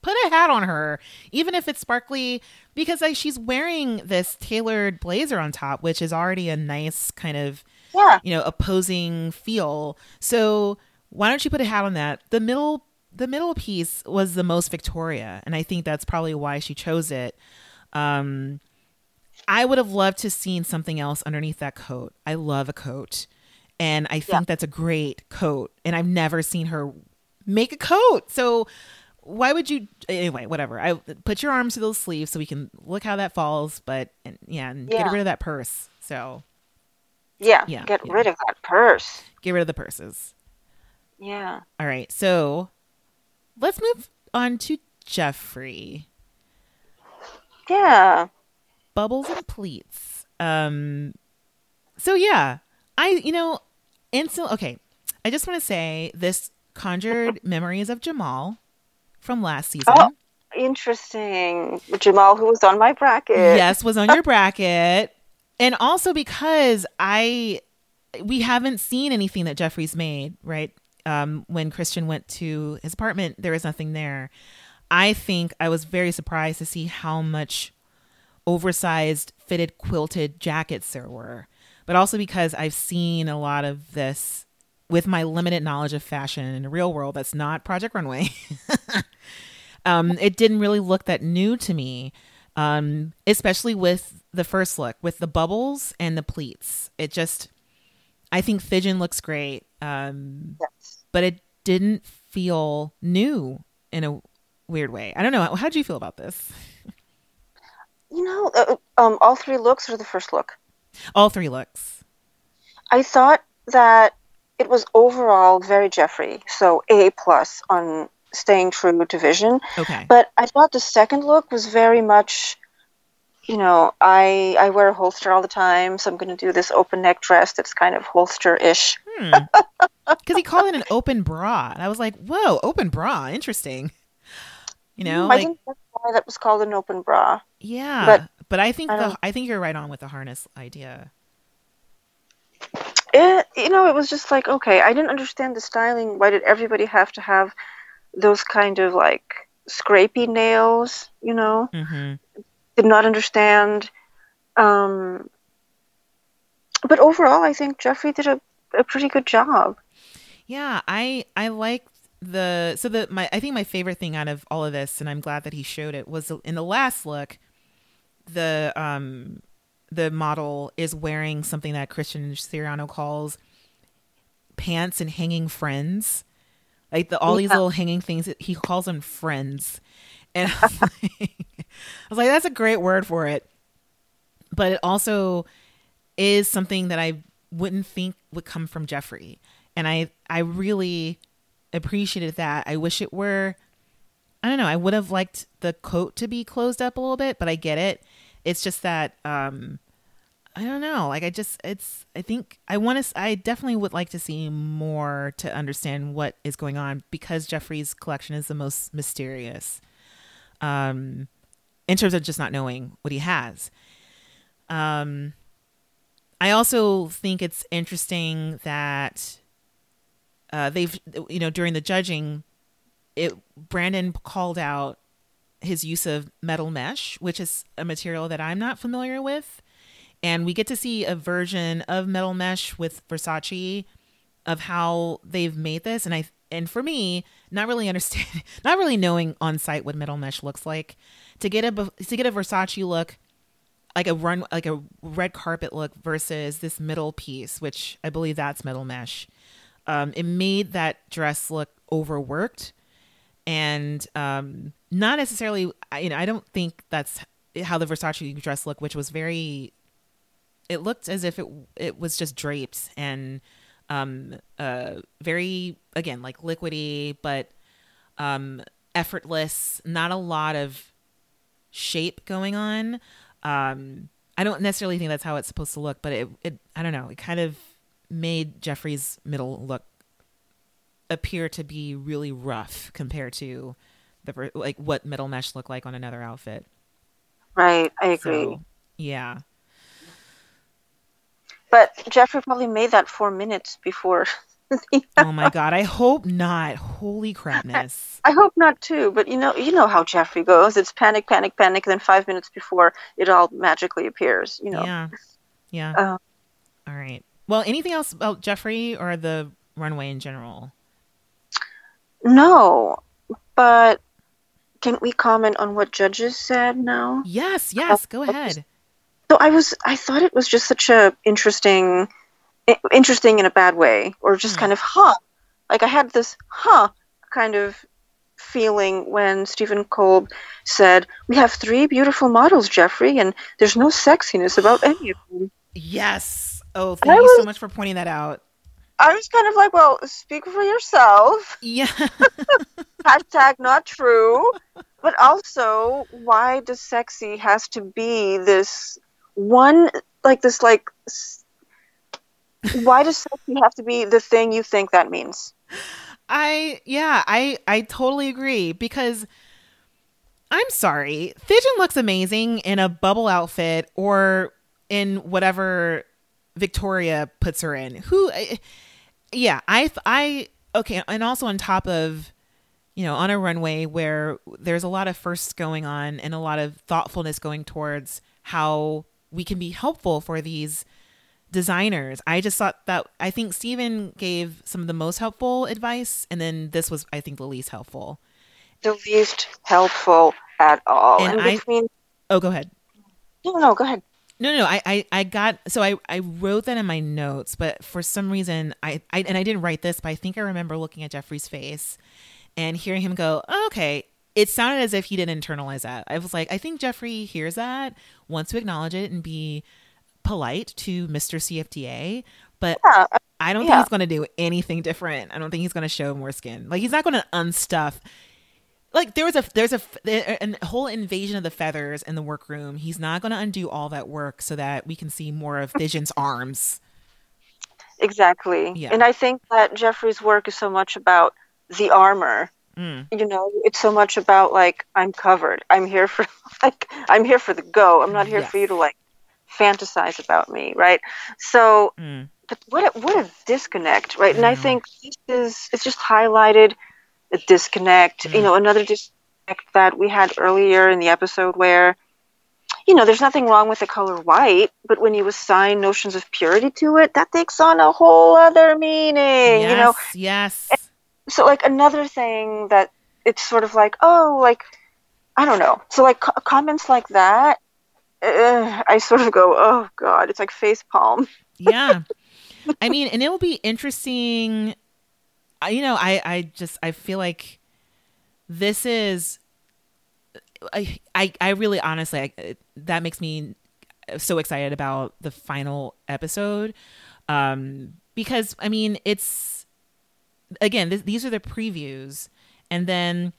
Put a hat on her, even if it's sparkly, because like she's wearing this tailored blazer on top, which is already a nice kind of Yeah. you know opposing feel. So why don't you put a hat on that? The middle the middle piece was the most Victoria, and I think that's probably why she chose it. Um, I would have loved to seen something else underneath that coat. I love a coat, and I think Yeah. that's a great coat. And I've never seen her make a coat. So why would you? Anyway, whatever. I put your arms to those sleeves so we can look how that falls. But and, yeah, and get rid of that purse. So Yeah. Yeah, Get yeah. rid of that purse. get rid of the purses. Yeah. All right, so let's move on to Jeffrey. Yeah. Bubbles and pleats. Um so yeah, I you know, instant okay. I just want to say this conjured memories of Jamal from last season. Oh. Interesting. Jamal, who was on my bracket. yes, was on your bracket. And also because I we haven't seen anything that Jeffrey's made, right? Um, when Christian went to his apartment, there was nothing there. I think I was very surprised to see how much oversized fitted quilted jackets there were. But also because I've seen a lot of this with my limited knowledge of fashion in the real world that's not Project Runway. um, it didn't really look that new to me, um, especially with the first look with the bubbles and the pleats. It just, I think Fidgen looks great, um, Yes. But it didn't feel new in a weird way. I don't know. How do you feel about this? You know, uh, um, all three looks or the first look? All three looks. I thought that it was overall very Jeffrey, so A plus on staying true to vision. Okay. But I thought the second look was very much, you know, I I wear a holster all the time, so I'm going to do this open neck dress that's kind of holster ish. Because hmm. he called it an open bra. And I was like, whoa, open bra. Interesting. You hmm, know, I like, didn't know why that was called an open bra. yeah. But, but I think I the, I think you're right on with the harness idea. It, you know, it was just like okay, I didn't understand the styling. Why did everybody have to have those kind of like scrapey nails? You know, hmm did not understand. Um, but overall, I think Jeffrey did a, a pretty good job. Yeah, I I liked the so the my I think my favorite thing out of all of this, and I'm glad that he showed it, was in the last look, the um the model is wearing something that Christian Siriano calls pants and hanging friends. Like the all these little hanging things, he calls them friends. And like, was like, that's a great word for it. But it also is something that I wouldn't think would come from Jeffrey. And I I really appreciated that. I wish it were I don't know, I would have liked the coat to be closed up a little bit, but I get it. It's just that um I don't know. Like I just it's I think I want to I definitely would like to see more to understand what is going on because Jeffrey's collection is the most mysterious. Um in terms of just not knowing what he has. Um I also think it's interesting that uh, they've you know during the judging, it Brandon called out his use of metal mesh, which is a material that I'm not familiar with, and we get to see a version of metal mesh with Versace of how they've made this, and I and for me, not really understanding, not really knowing on site what metal mesh looks like, to get a to get a Versace look like a run like a red carpet look versus this middle piece which i believe that's metal mesh um, it made that dress look overworked and um, not necessarily you know i don't think that's how the versace dress looked which was very it looked as if it it was just draped and um uh very again like liquidy but um effortless not a lot of shape going on um i don't necessarily think that's how it's supposed to look but it, it i don't know it kind of made jeffrey's middle look appear to be really rough compared to the like what metal mesh looked like on another outfit. Right, I agree. So, yeah. But Jeffrey probably made that four minutes before. oh my god! I hope not. Holy crapness! I hope not too. But you know, you know how Jeffrey goes. It's panic, panic, panic. And then five minutes before, it all magically appears. You know. Yeah. Yeah. Uh, all right. Well, anything else about Jeffrey or the runway in general? No, but can we comment on what judges said now? Yes, yes, go ahead. So I was I thought it was just such a interesting interesting in a bad way or just Hmm. kind of huh. Like I had this huh kind of feeling when Steven Kolb said, "We have three beautiful models, Jeffrey, and there's no sexiness about any of them." Yes. Oh, thank you so much for pointing that out. I was kind of like, "Well, speak for yourself." Yeah. Hashtag not true. But also, why does sexy has to be this one, like this, like, why does sexy have to be the thing you think that means? I yeah, I I totally agree because I'm sorry. Fidget looks amazing in a bubble outfit or in whatever Victoria puts her in. Who yeah, I I okay, and also on top of you know, on a runway where there's a lot of firsts going on and a lot of thoughtfulness going towards how we can be helpful for these designers. I just thought that I think Steven gave some of the most helpful advice, and then this was, I think, the least helpful. The least helpful at all. And And, I- between, Oh, go ahead. no, no, go ahead. No, no, no. I, I, I got so I, I wrote that in my notes, but for some reason I, I and I didn't write this, but I think I remember looking at Jeffrey's face and hearing him go, oh, "Okay." It sounded as if he didn't internalize that. I was like, I think Jeffrey hears that, wants to acknowledge it, and be polite to Mr. CFDA, but Yeah, uh, I don't think he's going to do anything different. I don't think he's going to show more skin. Like he's not going to unstuff. Like there was a there's a a whole invasion of the feathers in the workroom. He's not going to undo all that work so that we can see more of Vision's arms. exactly. Yeah. And I think that Jeffrey's work is so much about the armor. Mm. You know, it's so much about like I'm covered. I'm here for like I'm here for the go. I'm not here for you to like fantasize about me, right? So Mm. but what a, what a disconnect, right? And I I think this is it's just highlighted a disconnect. Mm. You know, another disconnect that we had earlier in the episode where, you know, there's nothing wrong with the color white, but when you assign notions of purity to it, that takes on a whole other meaning. Yes, You know, yes. So like another thing that it's sort of like oh like I don't know. So like co- comments like that. Uh, I sort of go, oh god, it's like face palm. yeah i mean and it will be interesting you know i i just i feel like this is i i, I really honestly I, that makes me so excited about the final episode um because i mean it's again th- these are the previews and then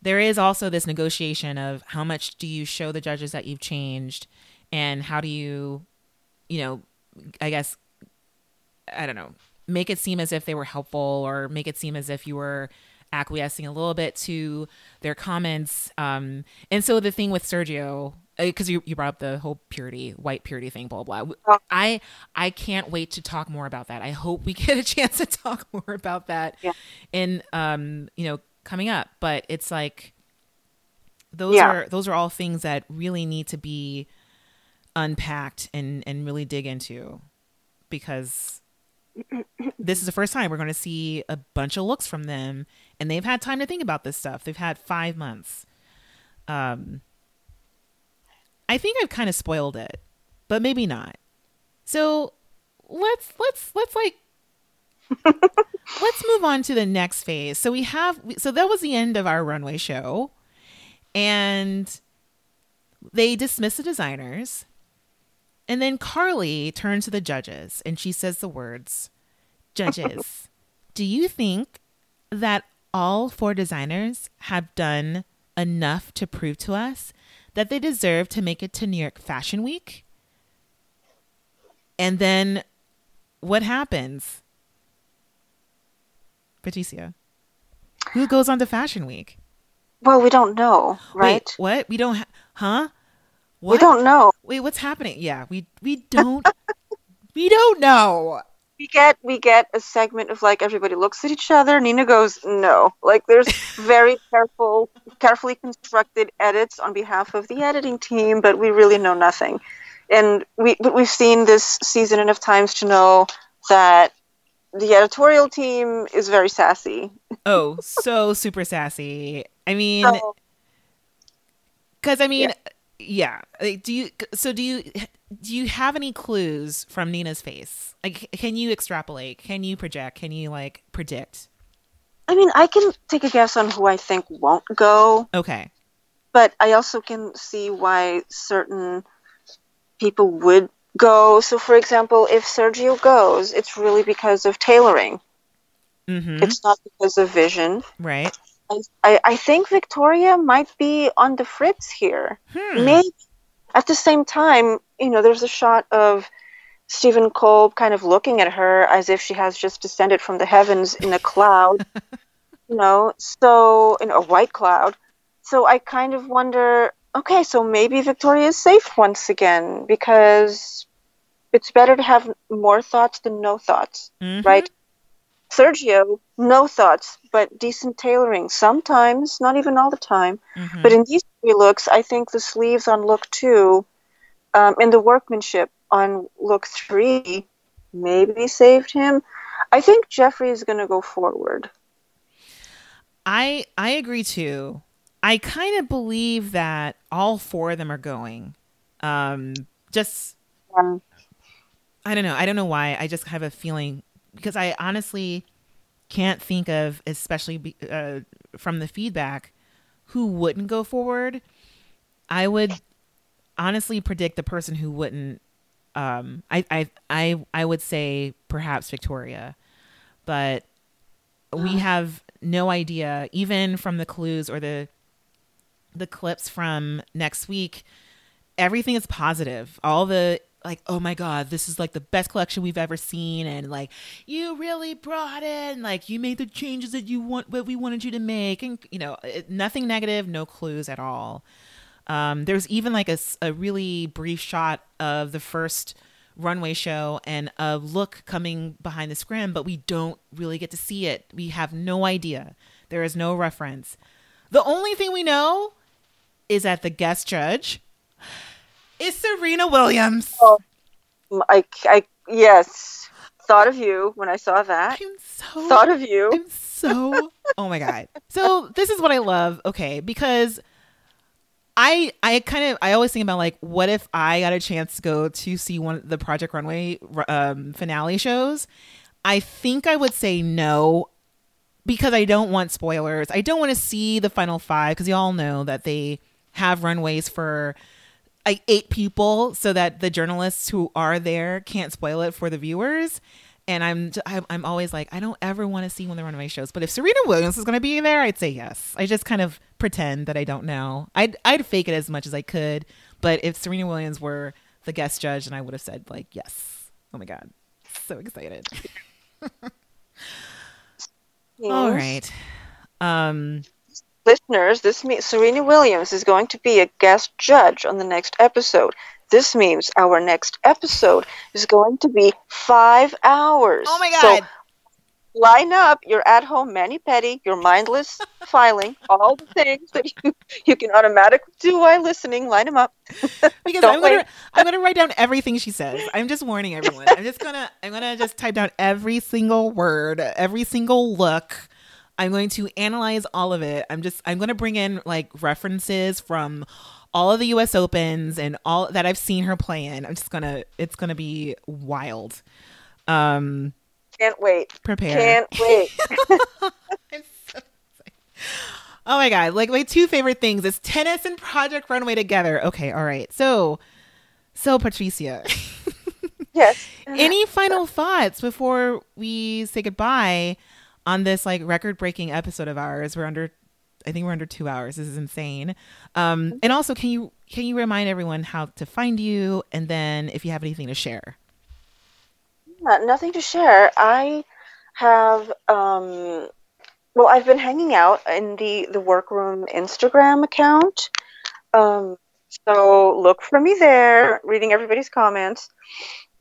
there is also this negotiation of how much do you show the judges that you've changed and how do you you know I guess I don't know, make it seem as if they were helpful or make it seem as if you were acquiescing a little bit to their comments. Um, and so the thing with Sergio, because you, you brought up the whole purity, white purity thing, blah blah. blah. I I can't wait to talk more about that. I hope we get a chance to talk more about that Yeah. in um you know coming up. But it's like those Yeah. are those are all things that really need to be unpacked and and really dig into because this is the first time we're going to see a bunch of looks from them and they've had time to think about this stuff they've had five months um i think i've kind of spoiled it but maybe not. So let's let's let's like let's move on to the next phase. So we have so that was the end of our runway show and they dismiss the designers and then Karlie turns to the judges and she says the words Judges, do you think that all four designers have done enough to prove to us that they deserve to make it to New York Fashion Week? And then what happens? Patricia? Who goes on to Fashion Week? Well, we don't know, right? Wait, what? We don't. Ha- huh? What? We don't know. Wait, what's happening? Yeah, we we don't. we don't know. We get we get a segment of like everybody looks at each other. Nina goes, "No." Like there's very careful, carefully constructed edits on behalf of the editing team, but we really know nothing. And we but we've seen this season enough times to know that the editorial team is very sassy. Oh, so super sassy. I mean, So, because I mean, yeah. Like, do you? So do you? Do you have any clues from Nina's face? Like, can you extrapolate? Can you project? Can you like predict? I mean, I can take a guess on who I think won't go. Okay. but I also can see why certain people would go. So, for example, if Sergio goes, it's really because of tailoring. Mm-hmm. It's not because of vision. right. I, I, think Victoria might be on the fritz here. Hmm. Maybe at the same time, you know, there's a shot of Steven Kolb kind of looking at her as if she has just descended from the heavens in a cloud, you know, so in a white cloud. So I kind of wonder, okay, so maybe Victoria is safe once again because it's better to have more thoughts than no thoughts, Mhm. right? Sergio, no thoughts, but decent tailoring. Sometimes, not even all the time. Mhm. But in these three looks, I think the sleeves on look two um, and the workmanship on look three maybe saved him. I think Jeffrey is going to go forward. I I agree too. I kind of believe that all four of them are going. Um, just Um, I don't know. I don't know why. I just have a feeling because I honestly can't think of, especially be, uh, from the feedback, who wouldn't go forward. I would honestly predict the person who wouldn't. Um, I, I, I, I would say perhaps Victoria, but we have no idea, even from the clues or the the clips from next week. Everything is positive. All the like, oh my god, this is like the best collection we've ever seen, and like you really brought in, like you made the changes that you want, what we wanted you to make, and you know, it, nothing negative, no clues at all. Um, there's even like a, a really brief shot of the first runway show and a look coming behind the scrim, but we don't really get to see it. We have no idea. There is no reference. The only thing we know is that the guest judge is Serena Williams. Oh, I, I, yes, thought of you when I saw that. I'm so Thought of you. I'm so oh my god. So this is what I love. Okay, because I I kind of I always think about like what if I got a chance to go to see one of the Project Runway um, finale shows. I think I would say no because I don't want spoilers. I don't want to see the final five because you all know that they have runways for like eight people so that the journalists who are there can't spoil it for the viewers. And I'm I'm, always like I don't ever want to see one of the runway shows. But if Serena Williams is going to be there, I'd say yes. I just kind of pretend that I don't know. I'd I'd fake it as much as I could. But if Serena Williams were the guest judge, then I would have said like yes. Oh my god, so excited. All Yes. right. Um. Listeners, this means Serena Williams is going to be a guest judge on the next episode. This means our next episode is going to be five hours. Oh my god! So line up your at home mani petty, your mindless filing, all the things that you, you can automatically do while listening. Line them up. because I'm gonna. I'm gonna write down everything she says. I'm just warning everyone. I'm just gonna I'm gonna just type down every single word, every single look. I'm going to analyze all of it. I'm just I'm gonna bring in like references from all of the US Opens and all that I've seen her play in. I'm just gonna it's gonna be wild. Um Can't wait. prepare. Can't wait. So. Oh my god! Like my two favorite things is tennis and Project Runway together. Okay, all right. So, so Patricia, yes. any final thoughts before we say goodbye on this like record-breaking episode of ours? We're under, I think we're under two hours. This is insane. Um, and also, can you can you remind everyone how to find you, and then if you have anything to share? Yeah, nothing to share. I have um, well, I've been hanging out in the the workroom Instagram account. Um, so look for me there, reading everybody's comments,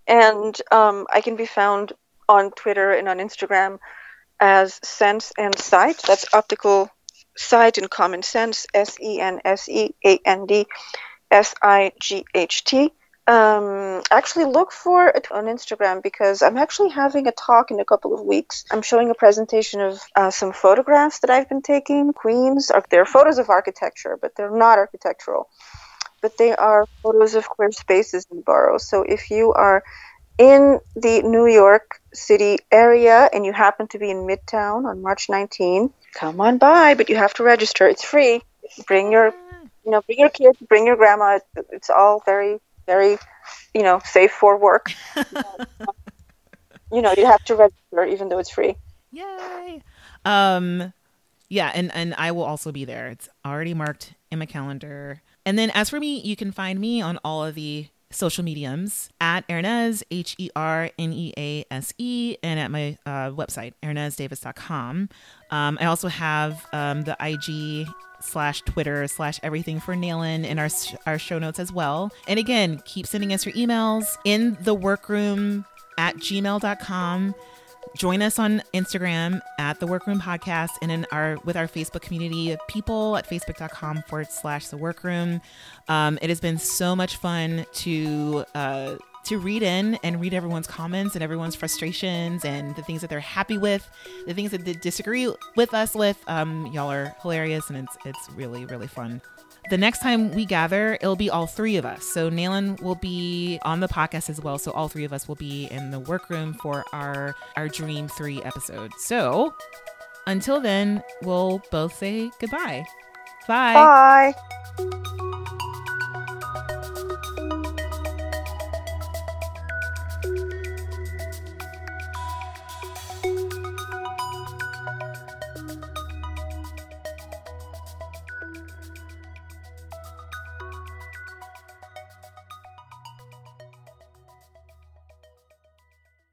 and um, I can be found on Twitter and on Instagram as Sense and Sight. That's optical sight and common sense. S E N S E A N D S I G H T um, actually look for it on Instagram because I'm actually having a talk in a couple of weeks. I'm showing a presentation of uh, some photographs that I've been taking. Queens are they're photos of architecture, but they're not architectural. But they are photos of queer spaces in boroughs. So if you are in the New York City area and you happen to be in Midtown on March 19, come on by, but you have to register. It's free. Bring your you know, bring your kids, bring your grandma. It's all very very, you know, safe for work. you know, you have to register even though it's free. Yay! Um, yeah, and and I will also be there. It's already marked in my calendar. And then as for me, you can find me on all of the social mediums at Hernease, H E R N E A S E, and at my uh, website, herneasedavis.com. Um, I also have um, the IG slash Twitter slash everything for Nayland in our, our show notes as well. And again, keep sending us your emails in the workroom at gmail.com. Join us on Instagram at the Workroom Podcast and in our with our Facebook community of people at facebook.com forward slash the workroom. Um, it has been so much fun to uh, to read in and read everyone's comments and everyone's frustrations and the things that they're happy with, the things that they disagree with us with. Um, y'all are hilarious and it's it's really really fun. The next time we gather, it'll be all three of us. So Nayland will be on the podcast as well. So all three of us will be in the workroom for our our Dream Three episode. So until then, we'll both say goodbye. Bye. Bye.